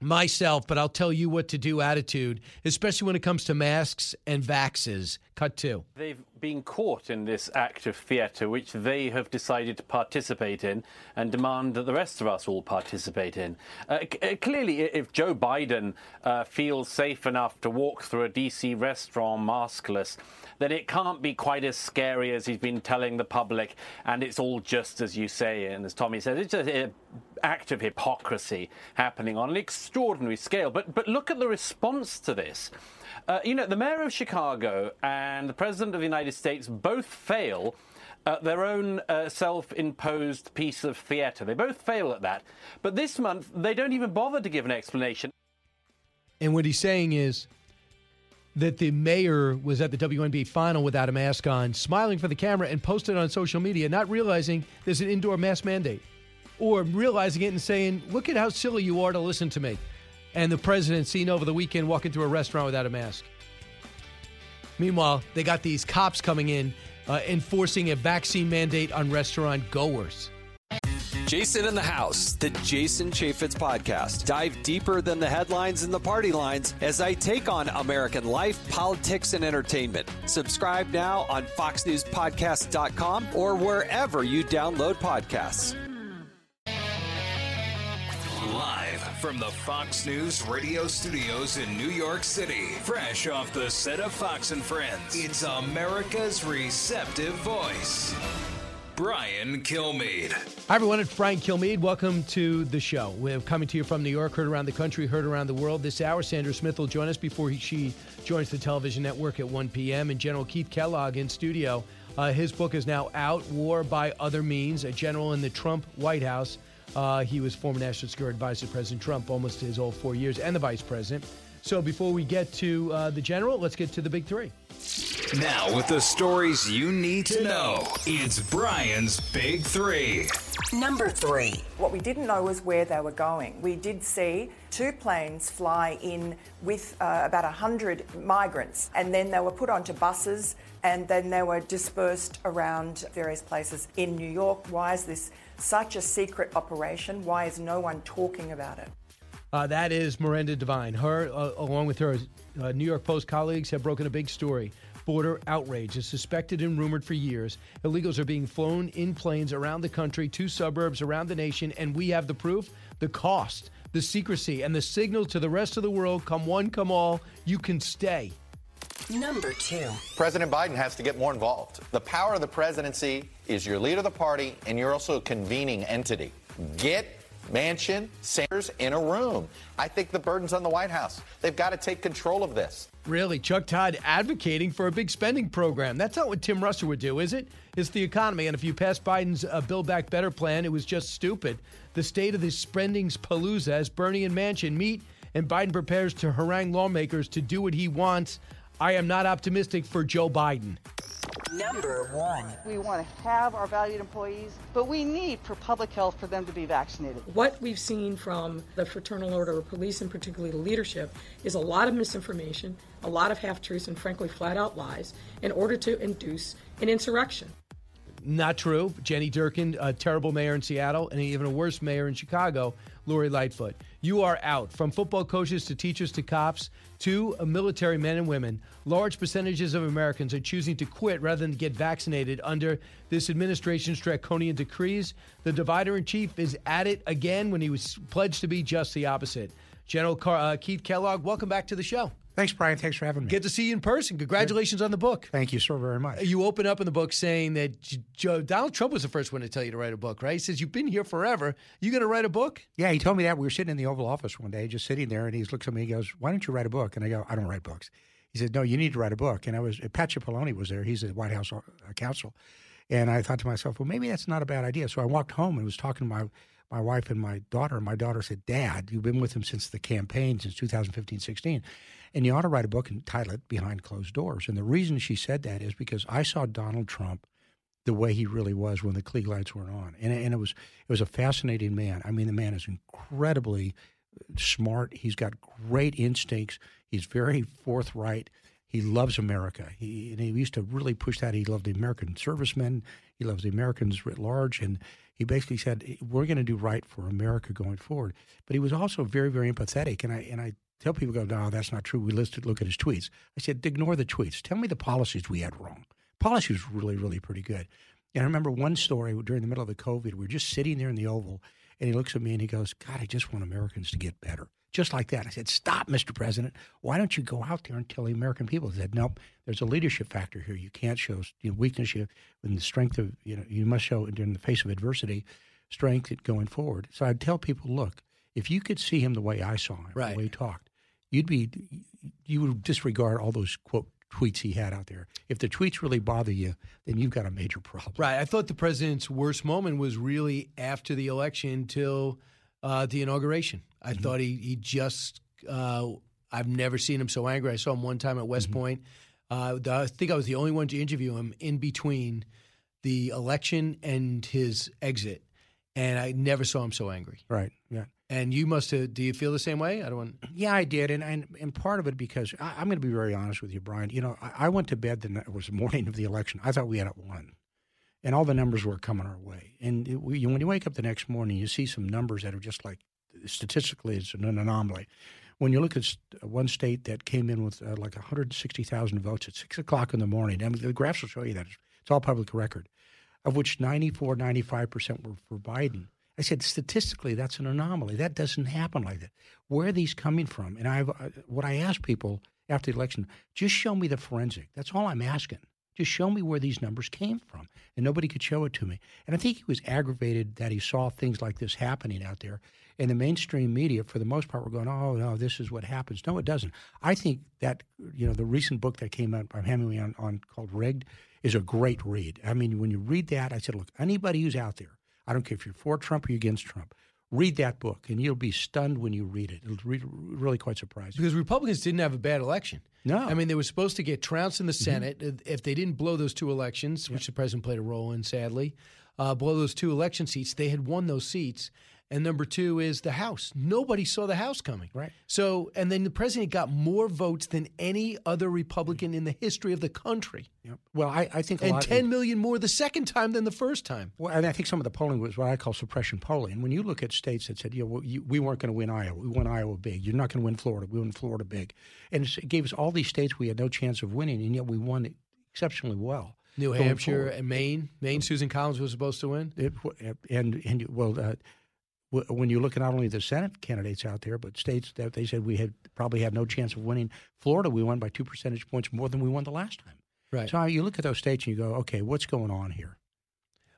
myself, but I'll tell you what to do attitude, especially when it comes to masks and vaxes. Cut two. They've been caught in this act of theatre, which they have decided to participate in and demand that the rest of us all participate in. Uh, c- uh, clearly, if Joe Biden uh, feels safe enough to walk through a DC restaurant maskless, then it can't be quite as scary as he's been telling the public, and it's all just as you say. And as Tommy said, it's just an act of hypocrisy happening on an extraordinary scale. But but look at the response to this. Uh, you know, the mayor of Chicago and the president of the United States both fail at their own uh, self imposed piece of theatre. They both fail at that. But this month, they don't even bother to give an explanation. And what he's saying is that the mayor was at the WNBA final without a mask on, smiling for the camera, and posted on social media, not realizing there's an indoor mask mandate, or realizing it and saying, "Look at how silly you are to listen to me." And the president seen over the weekend walking through a restaurant without a mask. Meanwhile, they got these cops coming in uh, enforcing a vaccine mandate on restaurant goers. Jason in the House, the Jason Chaffetz podcast. Dive deeper than the headlines and the party lines as I take on American life, politics, and entertainment. Subscribe now on FoxNewsPodcast.com or wherever you download podcasts. Live from the Fox News radio studios in New York City, fresh off the set of Fox and Friends, it's America's receptive voice, Brian Kilmeade. Hi, everyone. It's Brian Kilmeade. Welcome to the show. We're coming to you from New York, heard around the country, heard around the world. This hour, Sandra Smith will join us before he, she joins the television network at 1 p.m. And General Keith Kellogg in studio. Uh, his book is now out War by Other Means, a general in the Trump White House. Uh, he was former National Security Advisor to President Trump almost his whole four years and the vice president. So before we get to uh, the general, let's get to the big three. Now, with the stories you need to know, it's Brian's Big Three. Number three. What we didn't know was where they were going. We did see two planes fly in with uh, about 100 migrants, and then they were put onto buses and then they were dispersed around various places in New York. Why is this such a secret operation? Why is no one talking about it? Uh, that is Miranda Devine. Her, uh, along with her uh, New York Post colleagues, have broken a big story. Border outrage is suspected and rumored for years. Illegals are being flown in planes around the country to suburbs around the nation, and we have the proof the cost, the secrecy, and the signal to the rest of the world come one, come all, you can stay. Number two. President Biden has to get more involved. The power of the presidency is your leader of the party, and you're also a convening entity. Get Manchin, Sanders in a room. I think the burden's on the White House. They've got to take control of this. Really, Chuck Todd advocating for a big spending program. That's not what Tim Russert would do, is it? It's the economy. And if you pass Biden's uh, Build Back Better plan, it was just stupid. The state of the spending's palooza as Bernie and Manchin meet and Biden prepares to harangue lawmakers to do what he wants. I am not optimistic for Joe Biden. Number one. We want to have our valued employees, but we need for public health for them to be vaccinated. What we've seen from the Fraternal Order of Police and particularly the leadership is a lot of misinformation, a lot of half truths, and frankly, flat out lies in order to induce an insurrection. Not true. Jenny Durkan, a terrible mayor in Seattle, and even a worse mayor in Chicago, Lori Lightfoot. You are out. From football coaches to teachers to cops to military men and women, large percentages of Americans are choosing to quit rather than get vaccinated under this administration's draconian decrees. The divider in chief is at it again when he was pledged to be just the opposite. General Car- uh, Keith Kellogg, welcome back to the show. Thanks, Brian. Thanks for having me. Good to see you in person. Congratulations on the book. Thank you so very much. You open up in the book saying that Joe, Donald Trump was the first one to tell you to write a book, right? He says, You've been here forever. You going to write a book? Yeah, he told me that. We were sitting in the Oval Office one day, just sitting there, and he looks at me. He goes, Why don't you write a book? And I go, I don't write books. He said, No, you need to write a book. And I was, Pat Cipollone was there. He's the White House uh, counsel. And I thought to myself, Well, maybe that's not a bad idea. So I walked home and was talking to my my wife and my daughter. My daughter said, Dad, you've been with him since the campaign, since 2015 16. And you ought to write a book and title it Behind Closed Doors. And the reason she said that is because I saw Donald Trump the way he really was when the Klieg lights were on. And, and it was it was a fascinating man. I mean, the man is incredibly smart. He's got great instincts. He's very forthright. He loves America. He, and he used to really push that. He loved the American servicemen. He loves the Americans writ large. And he basically said, "We're going to do right for America going forward." But he was also very, very empathetic. And I and I tell people, "Go, no, that's not true." We listed, look at his tweets. I said, "Ignore the tweets. Tell me the policies we had wrong. Policy was really, really pretty good." And I remember one story during the middle of the COVID. We were just sitting there in the Oval, and he looks at me and he goes, "God, I just want Americans to get better." Just like that. I said, Stop, Mr. President. Why don't you go out there and tell the American people? He said, Nope, there's a leadership factor here. You can't show you know, weakness. You, in the strength of, you know, you must show in the face of adversity, strength going forward. So I'd tell people, look, if you could see him the way I saw him, right. the way he talked, you'd be, you would disregard all those quote tweets he had out there. If the tweets really bother you, then you've got a major problem. Right. I thought the president's worst moment was really after the election till uh, the inauguration. I mm-hmm. thought he he just uh, I've never seen him so angry. I saw him one time at West mm-hmm. Point. Uh, I think I was the only one to interview him in between the election and his exit, and I never saw him so angry. Right. Yeah. And you must have. Do you feel the same way? I don't. Want... Yeah, I did, and and, and part of it because I, am going to be very honest with you, Brian. You know, I, I went to bed the night, it was morning of the election. I thought we had it won, and all the numbers were coming our way. And it, we, when you wake up the next morning, you see some numbers that are just like statistically it's an anomaly. When you look at one state that came in with uh, like 160,000 votes at 6 o'clock in the morning, and the graphs will show you that. It's all public record, of which 94, 95% were for Biden. I said, statistically, that's an anomaly. That doesn't happen like that. Where are these coming from? And I've, uh, what I asked people after the election, just show me the forensic. That's all I'm asking. Just show me where these numbers came from. And nobody could show it to me. And I think he was aggravated that he saw things like this happening out there. And the mainstream media, for the most part, were going, oh, no, this is what happens. No, it doesn't. I think that, you know, the recent book that came out by Hemingway on, on called Rigged is a great read. I mean, when you read that, I said, look, anybody who's out there, I don't care if you're for Trump or you're against Trump, read that book, and you'll be stunned when you read it. It'll be really quite surprising. Because Republicans didn't have a bad election. No, I mean they were supposed to get trounced in the mm-hmm. Senate mm-hmm. if they didn't blow those two elections, which the president played a role in, sadly. Uh, blow those two election seats, they had won those seats. And number two is the House. Nobody saw the House coming. Right. So, and then the president got more votes than any other Republican in the history of the country. Yep. Well, I, I think and ten million more the second time than the first time. Well, and I think some of the polling was what I call suppression polling. And when you look at states that said, "Yeah, well, you, we weren't going to win Iowa. We won Iowa big. You're not going to win Florida. We won Florida big," and it gave us all these states we had no chance of winning, and yet we won exceptionally well. New Hampshire and Maine. Maine, Susan Collins was supposed to win. It, and and well, uh, w- when you look at not only the Senate candidates out there, but states that they said we had probably have no chance of winning. Florida, we won by two percentage points more than we won the last time. Right. So you look at those states and you go, okay, what's going on here?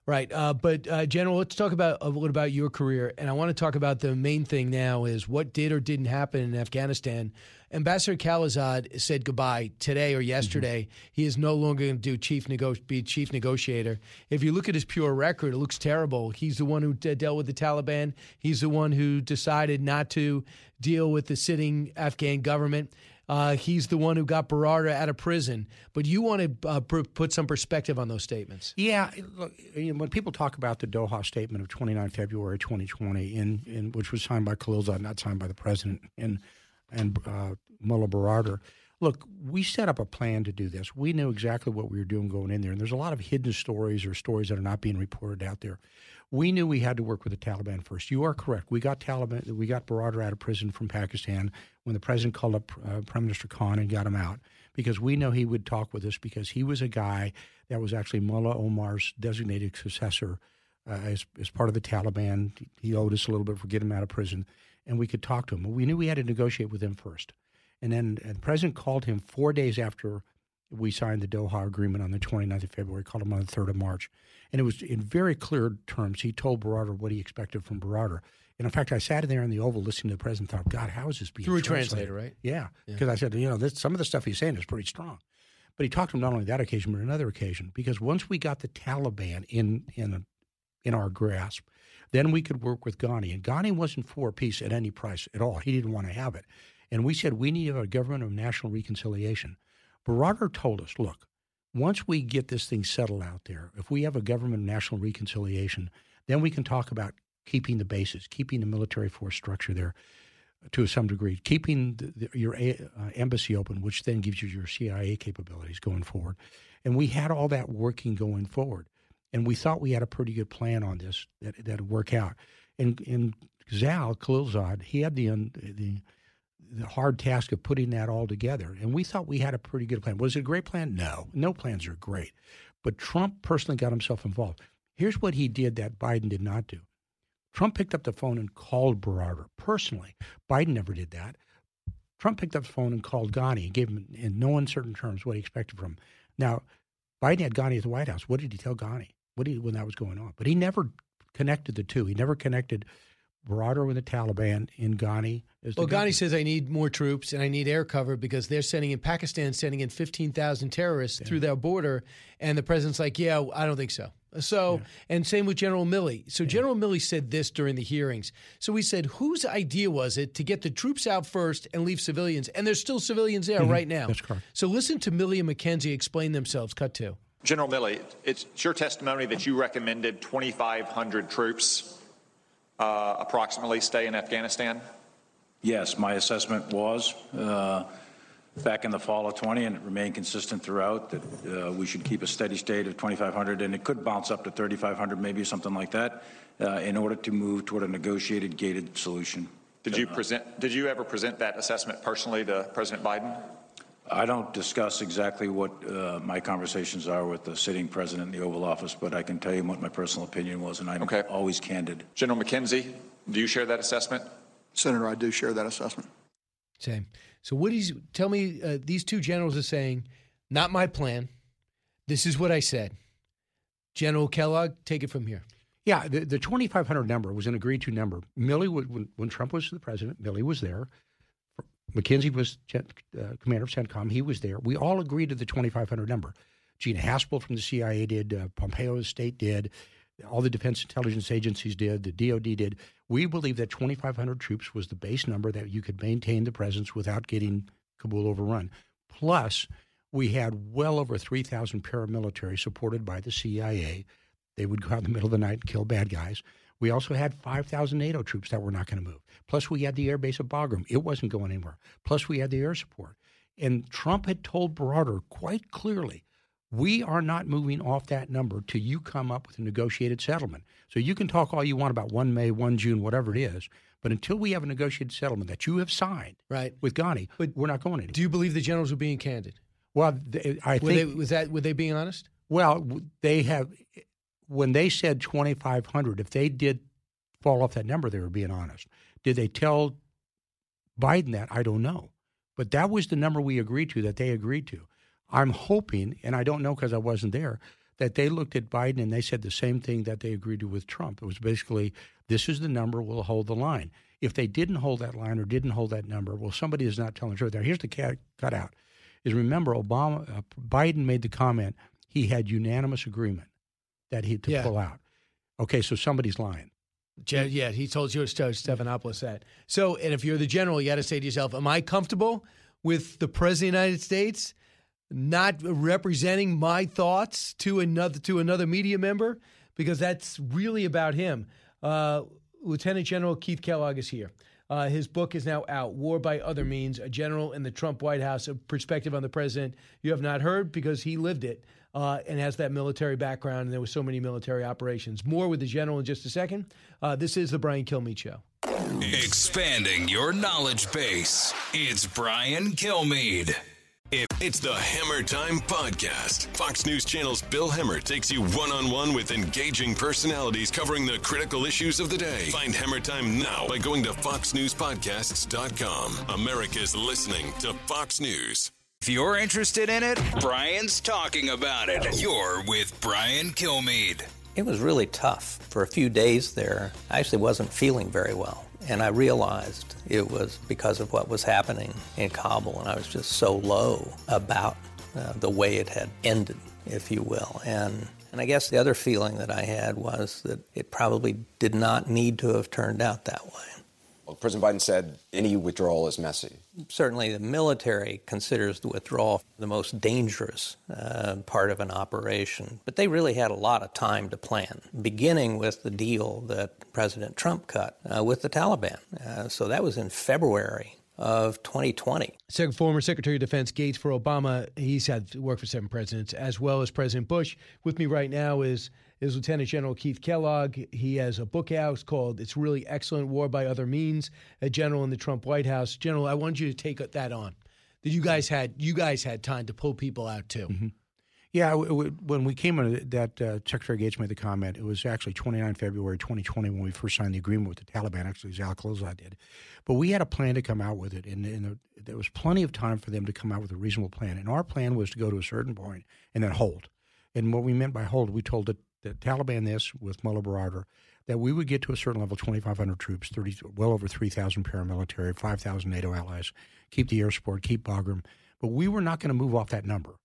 Right. Uh, but, uh, General, let's talk about a little about your career. And I want to talk about the main thing now is what did or didn't happen in Afghanistan. Ambassador Khalilzad said goodbye today or yesterday. Mm-hmm. He is no longer going to do chief nego- be chief negotiator. If you look at his pure record, it looks terrible. He's the one who d- dealt with the Taliban. He's the one who decided not to deal with the sitting Afghan government. Uh, he's the one who got Baradar out of prison. But you want to uh, pr- put some perspective on those statements. Yeah, look, you know, when people talk about the Doha statement of 29 February 2020, in, in which was signed by Khalilzad, not signed by the president, and and uh, Mullah look, we set up a plan to do this. We knew exactly what we were doing going in there, and there's a lot of hidden stories or stories that are not being reported out there. We knew we had to work with the Taliban first. You are correct. We got Taliban, we got Baradar out of prison from Pakistan when the president called up uh, Prime Minister Khan and got him out because we know he would talk with us because he was a guy that was actually Mullah Omar's designated successor uh, as, as part of the Taliban. He owed us a little bit for getting him out of prison, and we could talk to him. But we knew we had to negotiate with him first. And then the president called him four days after we signed the Doha agreement on the 29th of February, called him on the 3rd of March. And it was in very clear terms. He told Baradar what he expected from Baradar. And in fact, I sat in there in the Oval listening to the president and thought, God, how is this being Through a translated? translator, right? Yeah. Because Yeah. I said, you know, this, some of the stuff he's saying is pretty strong. But he talked to him not only that occasion, but another occasion. Because once we got the Taliban in, in, in our grasp, then we could work with Ghani. And Ghani wasn't for peace at any price at all. He didn't want to have it. And we said, we need a government of national reconciliation. Baradar told us, look, once we get this thing settled out there, if we have a government of national reconciliation, then we can talk about keeping the bases, keeping the military force structure there to some degree, keeping the, the, your uh, embassy open, which then gives you your CIA capabilities going forward. And we had all that working going forward. And we thought we had a pretty good plan on this that that would work out. And, and Zal Khalilzad, he had the, the the hard task of putting that all together. And we thought we had a pretty good plan. Was it a great plan? No. No plans are great. But Trump personally got himself involved. Here's what he did that Biden did not do. Trump picked up the phone and called Baradar personally. Biden never did that. Trump picked up the phone and called Ghani and gave him, in no uncertain terms, what he expected from him. Now, Biden had Ghani at the White House. What did he tell Ghani? What did he, when that was going on? But he never connected the two. He never connected Baradar with the Taliban in Ghani. As Well. Ghani says I need more troops and I need air cover because they're sending in Pakistan sending in fifteen thousand terrorists through their border, and the president's like, yeah, I don't think so. So, and same with General Milley. So General Milley said this during the hearings. So we said, whose idea was it to get the troops out first and leave civilians? And there's still civilians there Mhm. right now. That's correct. So listen to Milley and McKenzie explain themselves. Cut two. General Milley, it's your testimony that you recommended 2,500 troops uh, approximately stay in Afghanistan. Yes, my assessment was uh, back in the fall of 20, and it remained consistent throughout, that uh, we should keep a steady state of 2,500, and it could bounce up to 3,500, maybe something like that, uh, in order to move toward a negotiated gated solution. Did you present? Did you ever present that assessment personally to President Biden? I don't discuss exactly what uh, my conversations are with the sitting president in the Oval Office, but I can tell you what my personal opinion was, and I'm okay. always candid. General McKenzie, do you share that assessment? Senator, I do share that assessment. Same. So what is? Tell me, uh, these two generals are saying, not my plan. This is what I said. General Kellogg, take it from here. Yeah, the, the 2,500 number was an agreed to number. Milley, would, when, when Trump was the president, Milley was there. McKenzie was uh, commander of CENTCOM. He was there. We all agreed to the 2,500 number. Gina Haspel from the CIA did. Uh, Pompeo's state did. All the defense intelligence agencies did. The DOD did. We believe that 2,500 troops was the base number that you could maintain the presence without getting Kabul overrun. Plus, we had well over 3,000 paramilitary supported by the CIA. They would go out in the middle of the night and kill bad guys. We also had 5,000 NATO troops that were not going to move. Plus, we had the air base of Bagram. It wasn't going anywhere. Plus, we had the air support. And Trump had told Baradar quite clearly, we are not moving off that number till you come up with a negotiated settlement. So you can talk all you want about 1 May, 1 June, whatever it is. But until we have a negotiated settlement that you have signed right. with Ghani, but we're not going anywhere. Do you believe the generals were being candid? Well, th- I Were think they, was that were they being honest? Well, they have when they said 2,500. If they did fall off that number, they were being honest. Did they tell Biden that? I don't know. But that was the number we agreed to, that they agreed to. I'm hoping, and I don't know because I wasn't there, that they looked at Biden and they said the same thing that they agreed to with Trump. It was basically, this is the number, we'll hold the line. If they didn't hold that line or didn't hold that number, well, somebody is not telling the truth. Now, here's the cat is remember Obama, uh, Biden made the comment he had unanimous agreement that he to Yeah. pull out. Okay, so somebody's lying. Yeah, he told you George Stephanopoulos that. So, and if you're the general, you got to say to yourself, "Am I comfortable with the president of the United States not representing my thoughts to another to another media member?" Because that's really about him. Uh, Lieutenant General Keith Kellogg is here. Uh, his book is now out, War by Other Means, A General in the Trump White House, a perspective on the president you have not heard because he lived it uh, and has that military background, and there were so many military operations. More with the general in just a second. Uh, this is the Brian Kilmeade Show. Expanding your knowledge base. It's Brian Kilmeade. It's the Hammer Time Podcast. Fox News Channel's Bill Hemmer takes you one on one with engaging personalities covering the critical issues of the day. Find Hammer Time now by going to FoxNewsPodcasts.com. America's listening to Fox News. If you're interested in it, Brian's talking about it. You're with Brian Kilmeade. It was really tough. For a few days there, I actually wasn't feeling very well. And I realized it was because of what was happening in Kabul, and I was just so low about uh, the way it had ended, if you will. And, and I guess the other feeling that I had was that it probably did not need to have turned out that way. Well, President Biden said any withdrawal is messy. Certainly, the military considers the withdrawal the most dangerous uh, part of an operation, but they really had a lot of time to plan, beginning with the deal that President Trump cut uh, with the Taliban. Uh, so that was in February of 2020. Sec- former Secretary of Defense Gates for Obama. He's had worked for seven presidents, as well as President Bush. With me right now is is Lieutenant General Keith Kellogg. He has a book out called "It's Really Excellent: War by Other Means." A general in the Trump White House. General, I want you to take that on. That you guys had you guys had time to pull people out too. Yeah, w- w- when we came in, that uh, Secretary Gates made the comment. It was actually 29 February 2020 when we first signed the agreement with the Taliban. Actually, Zal Khalilzad did, but we had a plan to come out with it, and, and there was plenty of time for them to come out with a reasonable plan. And our plan was to go to a certain point and then hold. And what we meant by hold, we told the, the Taliban this with Mullah Baradar that we would get to a certain level, 2,500 troops, 30, well over 3,000 paramilitary, 5,000 NATO allies, keep the air support, keep Bagram, but we were not going to move off that number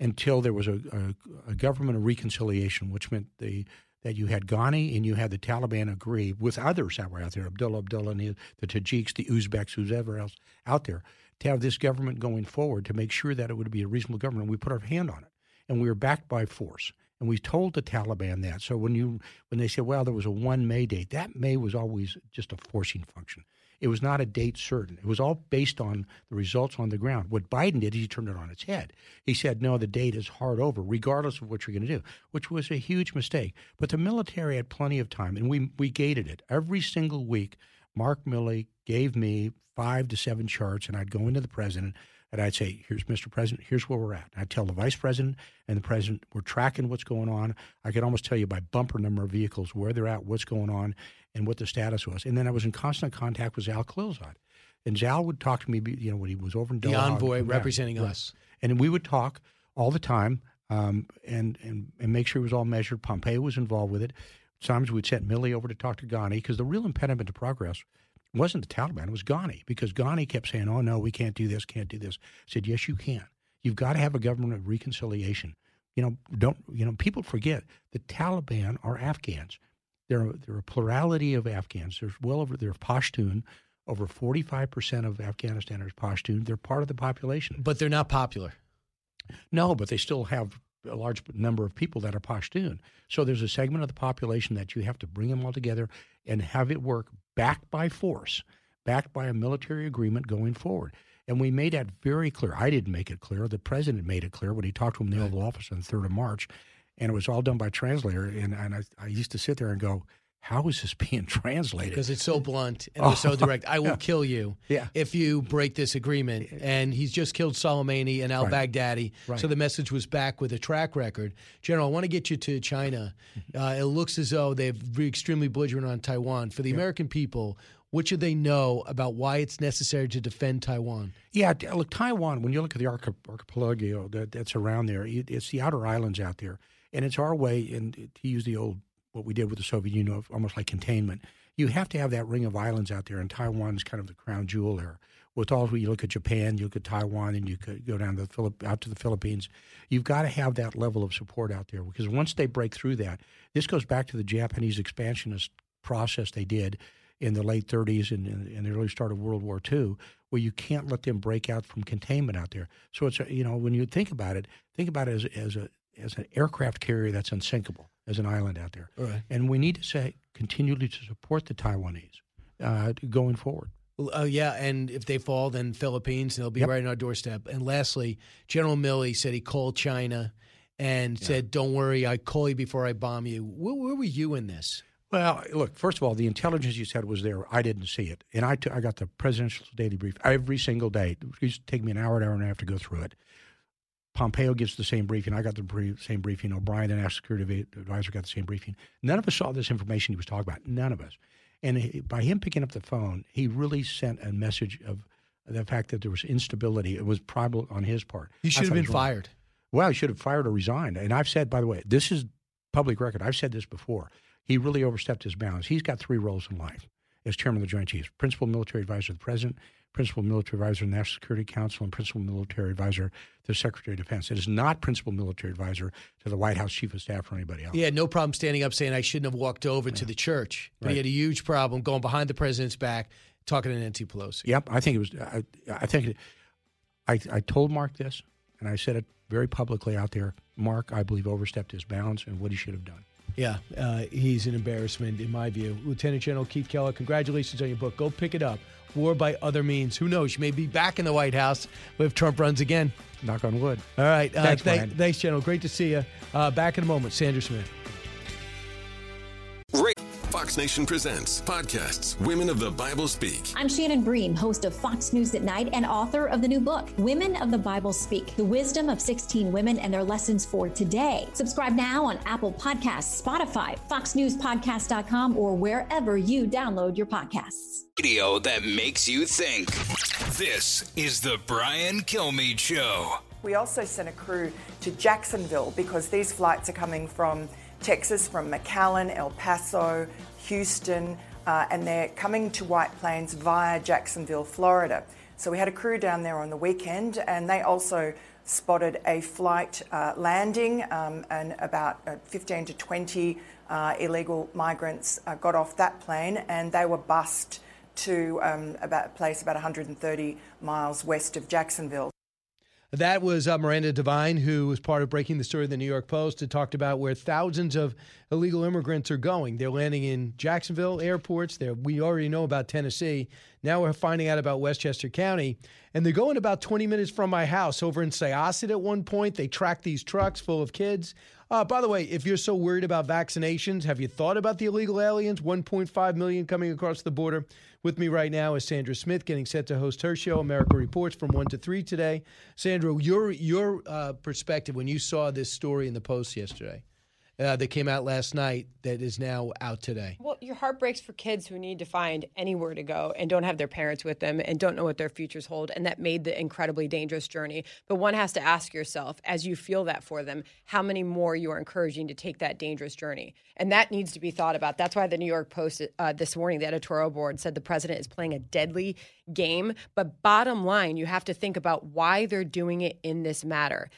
until there was a, a, a government of reconciliation, which meant the that you had Ghani and you had the Taliban agree with others that were out there, Abdullah Abdullah, and the, the Tajiks, the Uzbeks, whoever else out there, to have this government going forward to make sure that it would be a reasonable government. We put our hand on it, and we were backed by force. And we told the Taliban that. So when you when they said, "Well, there was a one May date," that May was always just a forcing function. It was not a date certain. It was all based on the results on the ground. What Biden did is he turned it on its head. He said, no, the date is hard over, regardless of what you're going to do, which was a huge mistake. But the military had plenty of time, and we, we gated it. Every single week, Mark Milley gave me five to seven charts, and I'd go into the president and I'd say, here's Mr. President, here's where we're at. I'd tell the vice president and the president, we're tracking what's going on. I could almost tell you by bumper number of vehicles where they're at, what's going on, and what the status was. And then I was in constant contact with Zal Khalilzad. And Zal would talk to me, you know, when he was over in Doha. The envoy representing right. us. And we would talk all the time um, and, and, and make sure it was all measured. Pompeo was involved with it. Sometimes we'd send Milley over to talk to Ghani because the real impediment to progress wasn't the Taliban, it was Ghani because Ghani kept saying, oh, no, we can't do this, can't do this. I said, yes, you can. You've got to have a government of reconciliation. You know, don't, you know, people forget the Taliban are Afghans. There are, there are a plurality of Afghans. There's well over, they're Pashtun. Over 45% of Afghanistan is Pashtun. They're part of the population. But they're not popular. No, but they still have a large number of people that are Pashtun. So there's a segment of the population that you have to bring them all together and have it work backed by force, backed by a military agreement going forward. And we made that very clear. I didn't make it clear. The president made it clear when he talked to him in the Oval Office on the 3rd of March. And it was all done by translator. And, and I, I used to sit there and go, how is this being translated? Because it's so blunt and they're so direct. I will Yeah. kill you Yeah. if you break this agreement. And he's just killed Soleimani and al Right. Baghdadi. Right. So the message was back with a track record. General, I want to get you to China. Mm-hmm. Uh, it looks as though they've been extremely belligerent on Taiwan. For the American people, what should they know about why it's necessary to defend Taiwan? Yeah, look, Taiwan. When you look at the archipelago that, that's around there, it's the outer islands out there, and it's our way. And to use the old what we did with the Soviet Union, of almost like containment. You have to have that ring of islands out there, and Taiwan's kind of the crown jewel there. With all, you look at Japan, you look at Taiwan, and you could go down to the Philip, out to the Philippines. You've got to have that level of support out there because once they break through that, this goes back to the Japanese expansionist process they did in the late 30s and, and, and the early start of World War II, where you can't let them break out from containment out there. So it's a, you know when you think about it, think about it as as a as an aircraft carrier that's unsinkable as an island out there. Right. And we need to say continually to support the Taiwanese uh, going forward. Well, Oh yeah, and if they fall, then Philippines, they'll be Yep. right on our doorstep. And lastly, General Milley said he called China and said, "Don't worry, I call you before I bomb you." Where, where were you in this? Well, look, first of all, the intelligence you said was there. I didn't see it. And I, t- I got the presidential daily brief every single day. It used to take me an hour, an hour and a half to go through it. Pompeo gives the same briefing. I got the brief, same briefing. O'Brien, the national security advisor, got the same briefing. None of us saw this information he was talking about. None of us. And he, by him picking up the phone, he really sent a message of the fact that there was instability. It was probably on his part. You I should have been fired. Well, he should have fired or resigned. And I've said, by the way, this is public record. I've said this before. He really overstepped his bounds. He's got three roles in life as chairman of the Joint Chiefs principal military advisor to the president, principal military advisor National Security Council, and principal military advisor to the Secretary of Defense. It is not principal military advisor to the White House chief of staff or anybody else. He had no problem standing up saying I shouldn't have walked over to the church, but he had a huge problem going behind the president's back, talking to Nancy Pelosi. Yep, I think it was. I, I think it, I, I told Mark this, and I said it very publicly out there. Mark, I believe, overstepped his bounds and what he should have done. Yeah, uh, he's an embarrassment in my view. Lieutenant General Keith Keller, congratulations on your book. Go pick it up. War by Other Means. Who knows? You may be back in the White House if Trump runs again. Knock on wood. All right. Uh, Thanks, thank- Brian. thanks, General. Great to see you. Uh, back in a moment. Sandra Smith. Fox Nation presents podcasts Women of the Bible Speak. I'm Shannon Bream, host of Fox News at Night and author of the new book, Women of the Bible Speak The Wisdom of 16 Women and Their Lessons for Today. Subscribe now on Apple Podcasts, Spotify, FoxNewsPodcast.com, or wherever you download your podcasts. Radio that makes you think. This is the Brian Kilmeade Show. We also sent a crew to Jacksonville because these flights are coming from Texas, from McAllen, El Paso, Houston, uh, and they're coming to White Plains via Jacksonville, Florida. So we had a crew down there on the weekend, and they also spotted a flight uh, landing, um, and about uh, 15 to 20 uh, illegal migrants uh, got off that plane, and they were bussed to um, about a place about 130 miles west of Jacksonville. That was uh, Miranda Devine, who was part of breaking the story of the New York Post and talked about where thousands of illegal immigrants are going. They're landing in Jacksonville airports. There, we already know about Tennessee. Now we're finding out about Westchester County, and they're going about 20 minutes from my house over in Syosset. At one point, they track these trucks full of kids. Uh, by the way, if you're so worried about vaccinations, have you thought about the illegal aliens? 1.5 million coming across the border. With me right now is Sandra Smith, getting set to host her show, America Reports, from one to three today. Sandra, your your uh, perspective when you saw this story in the Post yesterday, uh, that came out last night, that is now out today. Well, your heart breaks for kids who need to find anywhere to go and don't have their parents with them and don't know what their futures hold. And that made the incredibly dangerous journey. But one has to ask yourself, as you feel that for them, how many more you are encouraging to take that dangerous journey. And that needs to be thought about. That's why the New York Post uh, this morning, the editorial board said the president is playing a deadly game. But bottom line, you have to think about why they're doing it in this matter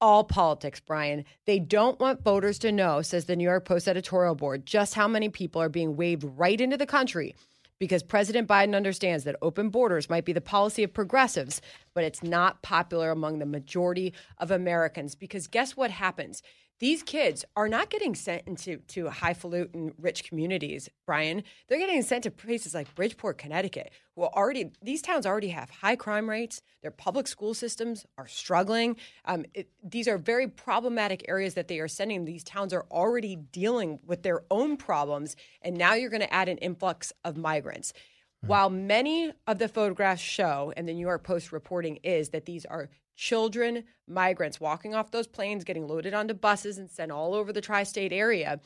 all politics, Brian. They don't want voters to know, says the New York Post editorial board, just how many people are being waved right into the country because President Biden understands that open borders might be the policy of progressives, but it's not popular among the majority of Americans. Because guess what happens? These kids are not getting sent into to highfalutin rich communities, Brian. They're getting sent to places like Bridgeport, Connecticut, who already these towns already have high crime rates. Their public school systems are struggling. Um, it, these are very problematic areas that they are sending. These towns are already dealing with their own problems, and now you're going to add an influx of migrants. While many of the photographs show, and the New York Post reporting is that these are children, migrants walking off those planes, getting loaded onto buses and sent all over the tri state area,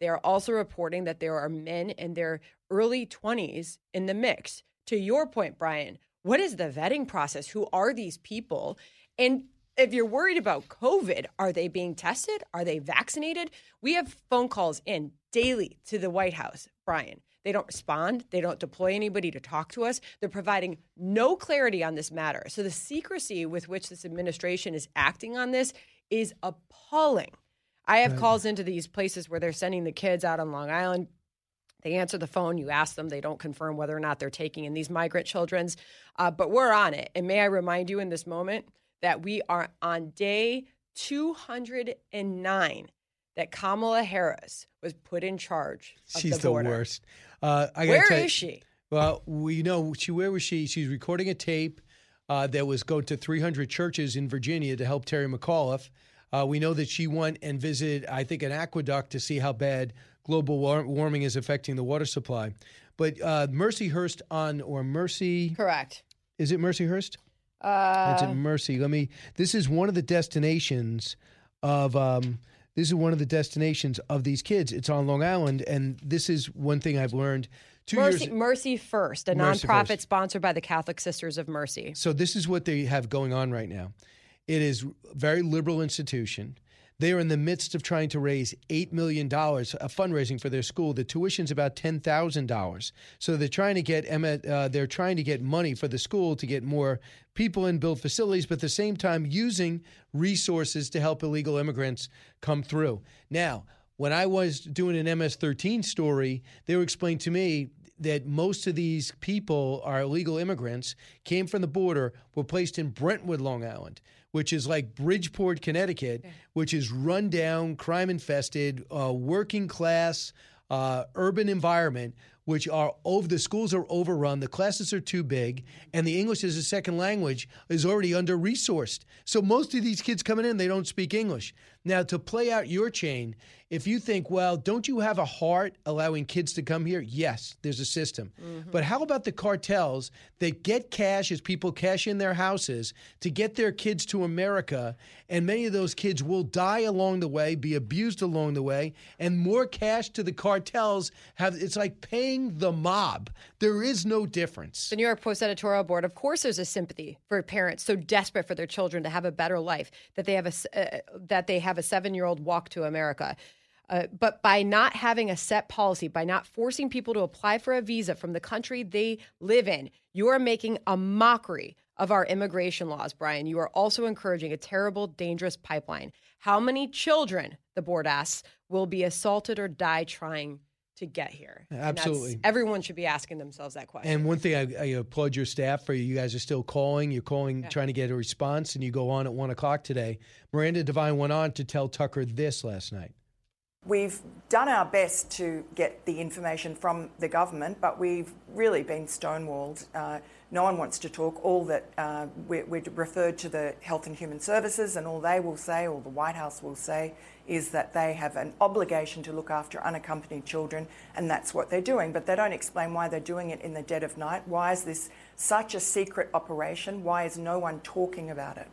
they are also reporting that there are men in their early 20s in the mix. To your point, Brian, what is the vetting process? Who are these people? And if you're worried about COVID, are they being tested? Are they vaccinated? We have phone calls in daily to the White House, Brian. They don't respond. They don't deploy anybody to talk to us. They're providing no clarity on this matter. So the secrecy with which this administration is acting on this is appalling. I have Right. calls into these places where they're sending the kids out on Long Island. They answer the phone. You ask them. They don't confirm whether or not they're taking in these migrant children's. Uh, but we're on it. And may I remind you in this moment that we are on day 209 that Kamala Harris was put in charge of She's the the, worst. Uh, I gotta Where tell you- is she? Well, we know she. Where was she? She's recording a tape uh, that was going to 300 churches in Virginia to help Terry McAuliffe. Uh, we know that she went and visited, I think, an aqueduct to see how bad global war- warming is affecting the water supply. But uh, Mercy Hurst on or Mercy, correct? Is it Mercy Hurst? Uh, It's at Mercy. Let me. This is one of the destinations of. Um, this is one of the destinations of these kids. It's on Long Island, and this is one thing I've learned. Two Mercy, years. Mercy First, a Mercy nonprofit First. sponsored by the Catholic Sisters of Mercy. So this is what they have going on right now. It is a very liberal institution. They are in the midst of trying to raise $8 million, a fundraising for their school. The tuition's about $10,000. So they're trying to get uh, they're trying to get money for the school to get more people and build facilities, but at the same time using resources to help illegal immigrants come through. Now, when I was doing an MS-13 story, they were explaining to me that most of these people are illegal immigrants, came from the border, were placed in Brentwood, Long Island, which is like Bridgeport, Connecticut, which is run down, crime infested, uh, working class, uh, urban environment, which are over the schools are overrun, the classes are too big, and the English as a second language is already under resourced. So most of these kids coming in, they don't speak English. Now, to play out your chain, if you think, well, don't you have a heart allowing kids to come here? Yes, there's a system. Mm-hmm. But how about the cartels that get cash as people cash in their houses to get their kids to America? And many of those kids will die along the way, be abused along the way, and more cash to the cartels have it's like paying the mob. There is no difference. The New York Post editorial board, of course, there's a sympathy for parents so desperate for their children to have a better life that they have a uh, that they have a seven year old walk to America. Uh, but by not having a set policy, by not forcing people to apply for a visa from the country they live in, you are making a mockery of our immigration laws, Brian. You are also encouraging a terrible, dangerous pipeline. How many children, the board asks, will be assaulted or die trying to get here? And Absolutely. everyone should be asking themselves that question. And one thing I, I applaud your staff for you guys are still calling. You're calling, trying to get a response, and you go on at one o'clock today. Miranda Devine went on to tell Tucker this last night. We've done our best to get the information from the government, but we've really been stonewalled. Uh, no one wants to talk. All that uh, we're, we're referred to the Health and Human Services, and all they will say, all the White House will say, is that they have an obligation to look after unaccompanied children, and that's what they're doing. But they don't explain why they're doing it in the dead of night. Why is this such a secret operation? Why is no one talking about it?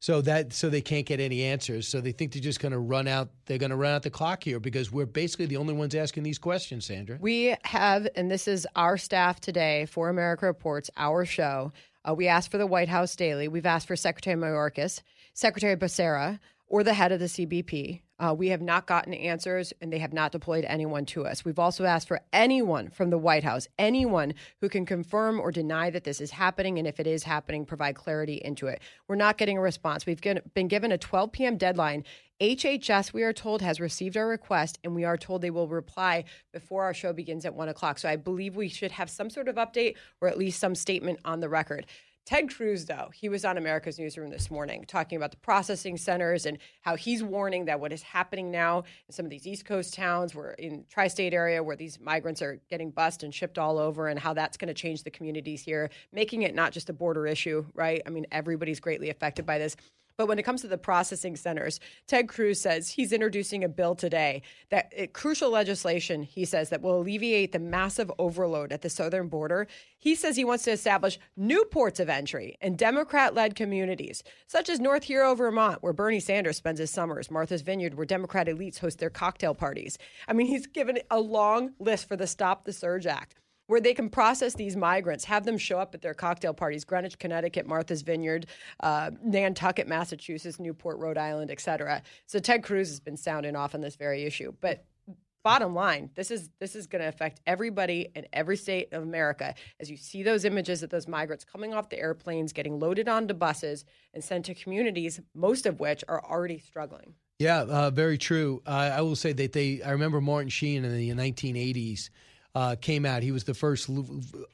So that so they can't get any answers. So they think they're just going to run out. They're going to run out the clock here because we're basically the only ones asking these questions, Sandra. We have, and this is our staff today for America Reports, our show. Uh, we asked for the White House Daily. We've asked for Secretary Mayorkas, Secretary Becerra, or the head of the CBP. Uh, we have not gotten answers, and they have not deployed anyone to us. We've also asked for anyone from the White House, anyone who can confirm or deny that this is happening, and if it is happening, provide clarity into it. We're not getting a response. We've been given a 12 p.m. deadline. HHS, we are told, has received our request, and we are told they will reply before our show begins at one o'clock. So I believe we should have some sort of update or at least some statement on the record. Ted Cruz, though, he was on America's Newsroom this morning talking about the processing centers and how he's warning that what is happening now in some of these East Coast towns, where in tri-state area, where these migrants are getting bussed and shipped all over, and how that's going to change the communities here, making it not just a border issue, right? I mean, everybody's greatly affected by this. But when it comes to the processing centers, Ted Cruz says he's introducing a bill today that it, crucial legislation, he says, that will alleviate the massive overload at the southern border. He says he wants to establish new ports of entry in Democrat led communities, such as North Hero, Vermont, where Bernie Sanders spends his summers, Martha's Vineyard, where Democrat elites host their cocktail parties. I mean, he's given a long list for the Stop the Surge Act where they can process these migrants, have them show up at their cocktail parties, Greenwich, Connecticut, Martha's Vineyard, uh, Nantucket, Massachusetts, Newport, Rhode Island, et cetera. So Ted Cruz has been sounding off on this very issue. But bottom line, this is this is going to affect everybody in every state of America as you see those images of those migrants coming off the airplanes, getting loaded onto buses and sent to communities, most of which are already struggling. Yeah, uh, very true. Uh, I will say that they. I remember Martin Sheen in the 1980s uh, came out. He was the first l-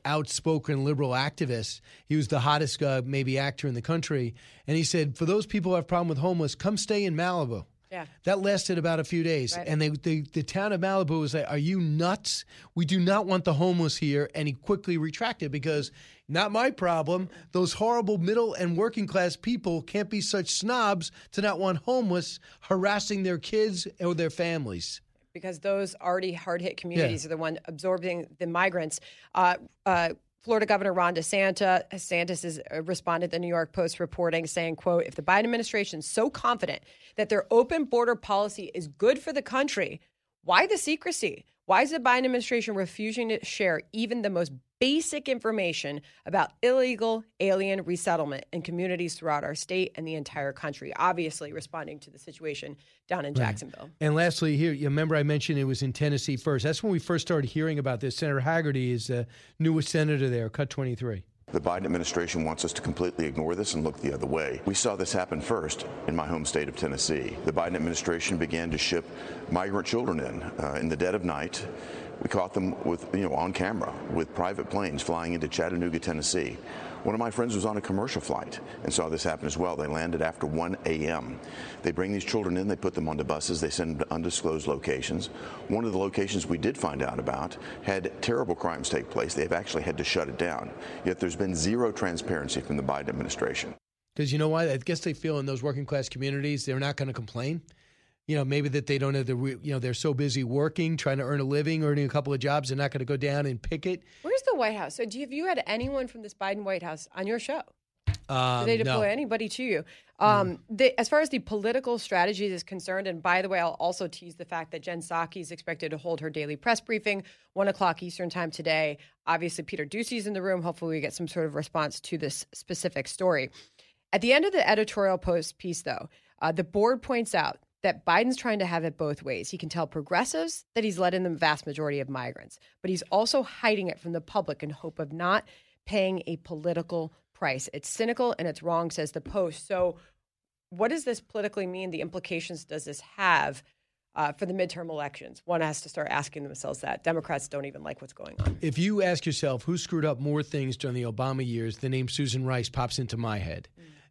outspoken liberal activist. He was the hottest, uh, maybe, actor in the country. And he said, for those people who have a problem with homeless, come stay in Malibu. Yeah. That lasted about a few days. Right. And they, they, the town of Malibu was like, Are you nuts? We do not want the homeless here. And he quickly retracted because, not my problem. Those horrible middle and working class people can't be such snobs to not want homeless harassing their kids or their families. Because those already hard hit communities Yeah. are the one absorbing the migrants. Uh, uh, Florida Governor Ron DeSantis, DeSantis has uh, responded to the New York Post reporting saying, quote, if the Biden administration is so confident that their open border policy is good for the country, why the secrecy? Why is the Biden administration refusing to share even the most basic information about illegal alien resettlement in communities throughout our state and the entire country? Obviously, responding to the situation down in Right. Jacksonville. And lastly, here, you remember I mentioned it was in Tennessee first. That's when we first started hearing about this. Senator Hagerty is the newest senator there, cut 23. The Biden administration wants us to completely ignore this and look the other way. We saw this happen first in my home state of Tennessee. The Biden administration began to ship migrant children in uh, in the dead of night. We caught them with, you know, on camera with private planes flying into Chattanooga, Tennessee. One of my friends was on a commercial flight and saw this happen as well. They landed after 1 a.m. They bring these children in, they put them onto buses, they send them to undisclosed locations. One of the locations we did find out about had terrible crimes take place. They've actually had to shut it down. Yet there's been zero transparency from the Biden administration. Because you know what? I guess they feel in those working class communities, they're not going to complain. You know, maybe that they don't have the, you know, they're so busy working, trying to earn a living, earning a couple of jobs, they're not going to go down and picket. Where's the White House? So, do you, have you had anyone from this Biden White House on your show? Um, Do they deploy no. anybody to you? Um, the, as far as the political strategy is concerned, and by the way, I'll also tease the fact that Jen Psaki is expected to hold her daily press briefing, one o'clock Eastern time today. Obviously, Peter Doocy's in the room. Hopefully, we get some sort of response to this specific story. At the end of the editorial post piece, though, uh, the board points out that Biden's trying to have it both ways. He can tell progressives that he's let in the vast majority of migrants, but he's also hiding it from the public in hope of not paying a political price. It's cynical and it's wrong, says the Post. So, what does this politically mean? The implications does this have uh, for the midterm elections? One has to start asking themselves that. Democrats don't even like what's going on. If you ask yourself who screwed up more things during the Obama years, the name Susan Rice pops into my head.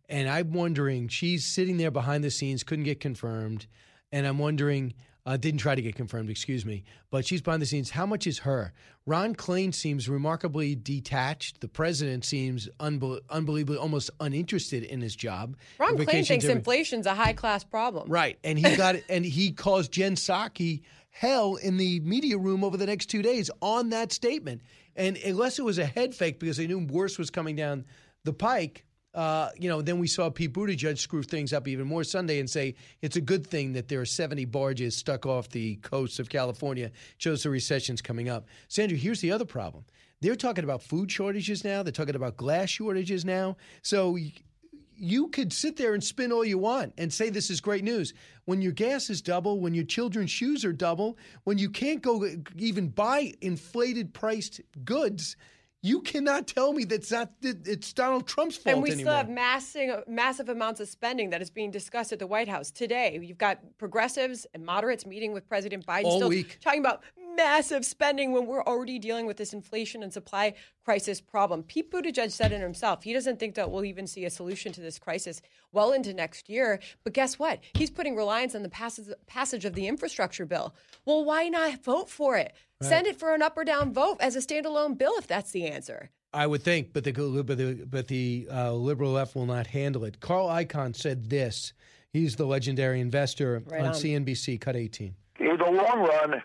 And I'm wondering, she's sitting there behind the scenes, couldn't get confirmed. And I'm wondering, uh, didn't try to get confirmed, excuse me, but she's behind the scenes. How much is her? Ron Klain seems remarkably detached. The president seems unbel- unbelievably almost uninterested in his job. Ron Klain thinks inflation's a high class problem. Right. And he got and he caused Jen Psaki hell in the media room over the next two days on that statement. And unless it was a head fake because they knew worse was coming down the pike, uh, you know, then we saw Pete Buttigieg screw things up even more Sunday and say it's a good thing that there are 70 barges stuck off the coast of California. Shows the recession's coming up. Sandra, here's the other problem. They're talking about food shortages now. They're talking about glass shortages now. So you could sit there and spin all you want and say this is great news. When your gas is double, when your children's shoes are double, when you can't go even buy inflated priced goods, you cannot tell me that's not it's Donald Trump's fault And we anymore. still have massive, massive amounts of spending that is being discussed at the White House today. You've got progressives and moderates meeting with President Biden All still week. talking about massive spending when we're already dealing with this inflation and supply crisis problem. Pete Buttigieg said it himself. He doesn't think that we'll even see a solution to this crisis well into next year. But guess what? He's putting reliance on the passage passage of the infrastructure bill. Well, why not vote for it? Right. Send it for an up or down vote as a standalone bill if that's the answer. I would think, but the but the, but the uh, liberal left will not handle it. Carl Icahn said this. He's the legendary investor right on, on CNBC. Cut 18. In the long run,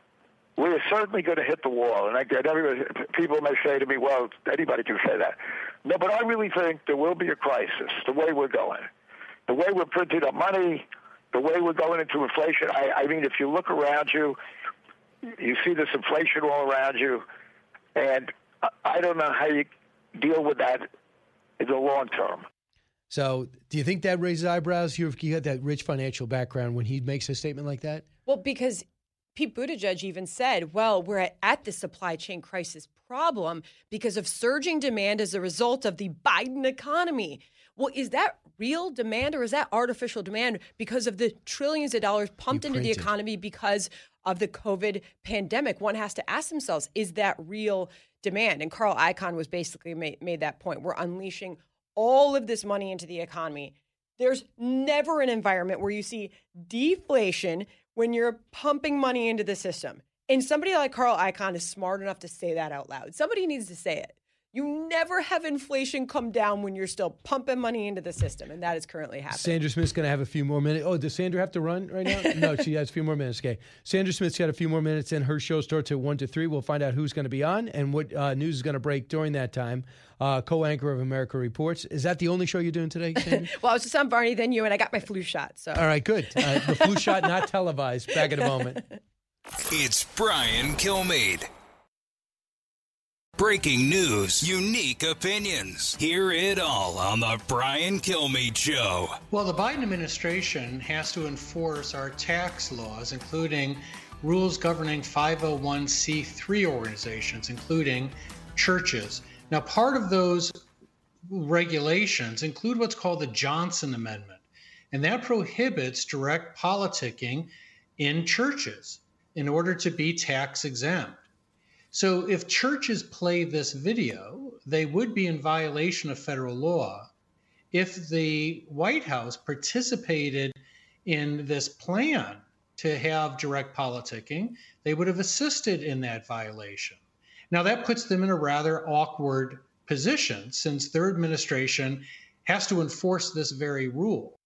we are certainly going to hit the wall. And I get everybody, people may say to me, well, anybody can say that. No, but I really think there will be a crisis the way we're going. The way we're printing up money, the way we're going into inflation. I, I mean, if you look around you, you see this inflation all around you. And I don't know how you deal with that in the long term. So, do you think that raises eyebrows? You have that rich financial background when he makes a statement like that. Well, because Pete Buttigieg even said, well, we're at, the supply chain crisis problem because of surging demand as a result of the Biden economy. Well, is that real demand or is that artificial demand because of the trillions of dollars pumped into the economy because of the COVID pandemic? One has to ask themselves, is that real demand? And Carl Icahn was basically made, made that point. We're unleashing all of this money into the economy. There's never an environment where you see deflation when you're pumping money into the system. And somebody like Carl Icahn is smart enough to say that out loud. Somebody needs to say it. You never have inflation come down when you're still pumping money into the system, and that is currently happening. Sandra Smith's going to have a few more minutes. Oh, does Sandra have to run right now? no, she has a few more minutes. Okay. Sandra Smith's got a few more minutes, and her show starts at 1 to 3. We'll find out who's going to be on and what uh, news is going to break during that time. Uh, co anchor of America Reports. Is that the only show you're doing today, Sandra? well, I was just on Varney, then you, and I got my flu shot. So. All right, good. Uh, the flu shot not televised. Back in a moment. It's Brian Kilmeade. Breaking news, unique opinions. Hear it all on the Brian Kilmeade Show. Well, the Biden administration has to enforce our tax laws, including rules governing 501c3 organizations, including churches. Now, part of those regulations include what's called the Johnson Amendment, and that prohibits direct politicking in churches in order to be tax exempt. So if churches play this video, they would be in violation of federal law. If the White House participated in this plan to have direct politicking, they would have assisted in that violation. Now, that puts them in a rather awkward position since their administration has to enforce this very rule.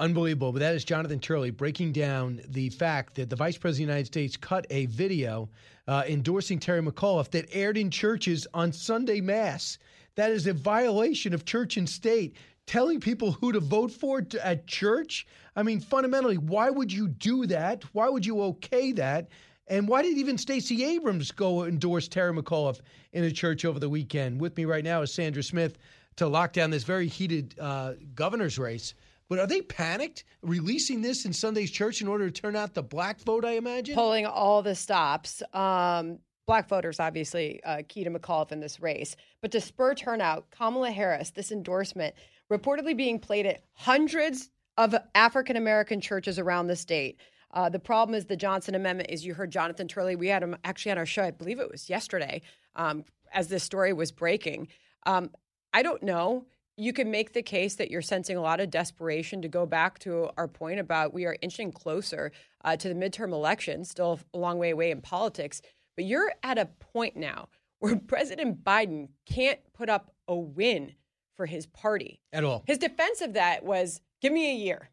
Unbelievable. But that is Jonathan Turley breaking down the fact that the Vice President of the United States cut a video uh, endorsing Terry McAuliffe that aired in churches on Sunday Mass. That is a violation of church and state. Telling people who to vote for to, at church? I mean, fundamentally, why would you do that? Why would you okay that? And why did even Stacey Abrams go endorse Terry McAuliffe in a church over the weekend? With me right now is Sandra Smith to lock down this very heated uh, governor's race. But are they panicked releasing this in Sunday's church in order to turn out the black vote, I imagine? Pulling all the stops. Um, black voters, obviously, uh, key to McAuliffe in this race. But to spur turnout, Kamala Harris, this endorsement reportedly being played at hundreds of African American churches around the state. Uh, the problem is the Johnson Amendment. Is you heard Jonathan Turley. We had him actually on our show. I believe it was yesterday, um, as this story was breaking. Um, I don't know you can make the case that you're sensing a lot of desperation to go back to our point about we are inching closer uh, to the midterm elections, still a long way away in politics. But you're at a point now where President Biden can't put up a win for his party at all. His defense of that was give me a year.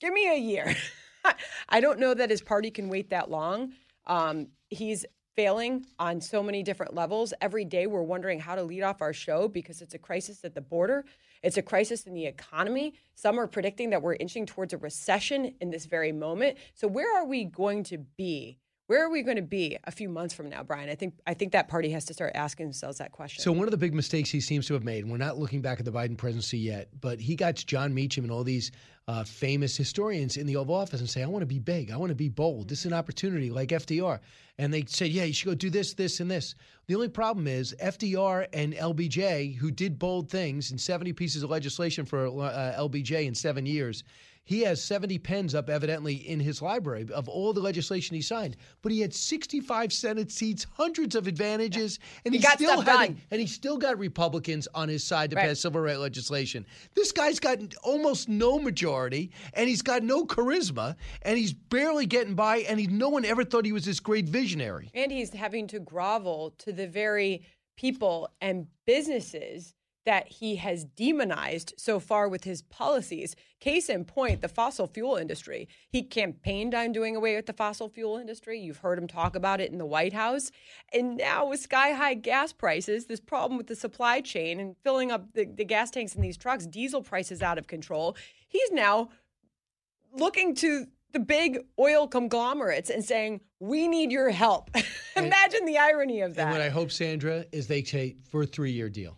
Give me a year. I don't know that his party can wait that long. Um, he's failing on so many different levels. Every day we're wondering how to lead off our show because it's a crisis at the border. It's a crisis in the economy. Some are predicting that we're inching towards a recession in this very moment. So where are we going to be where are we going to be a few months from now, Brian? I think I think that party has to start asking themselves that question. So one of the big mistakes he seems to have made, and we're not looking back at the Biden presidency yet, but he got Jon Meacham and all these uh, famous historians in the Oval Office and say, "I want to be big. I want to be bold. This is an opportunity, like FDR." And they said, "Yeah, you should go do this, this, and this." The only problem is FDR and LBJ, who did bold things and 70 pieces of legislation for uh, LBJ in seven years He has 70 pens up, evidently, in his library of all the legislation he signed. But he had 65 Senate seats, hundreds of advantages, and He he, got still had done. and he still got Republicans on his side to Right. pass civil rights legislation. This guy's got almost no majority, and he's got no charisma, and he's barely getting by, and he, no one ever thought he was this great visionary. And he's having to grovel to the very people and businesses that he has demonized so far with his policies. Case in point, the fossil fuel industry. He campaigned on doing away with the fossil fuel industry. You've heard him talk about it in the White House. And now, with sky high gas prices, this problem with the supply chain and filling up the, the gas tanks in these trucks, diesel prices out of control, he's now looking to the big oil conglomerates and saying, We need your help. Imagine the irony of that. And what I hope, Sandra, is they take for a three year deal.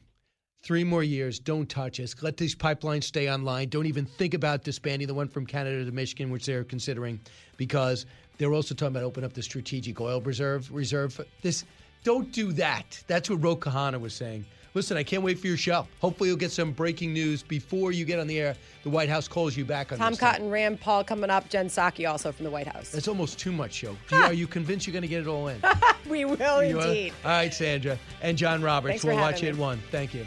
Three more years, don't touch us. Let these pipelines stay online. Don't even think about disbanding the one from Canada to Michigan, which they're considering, because they're also talking about opening up the strategic oil reserve. Reserve. This. Don't do that. That's what Ro Khanna was saying. Listen, I can't wait for your show. Hopefully, you'll get some breaking news before you get on the air. The White House calls you back on Tom this thing. Cotton, Rand Paul coming up, Jen Psaki also from the White House. That's almost too much, show. Are you convinced you're going to get it all in? we will You are? indeed. All right, Sandra. And John Roberts. We'll watch you at one. Thank you.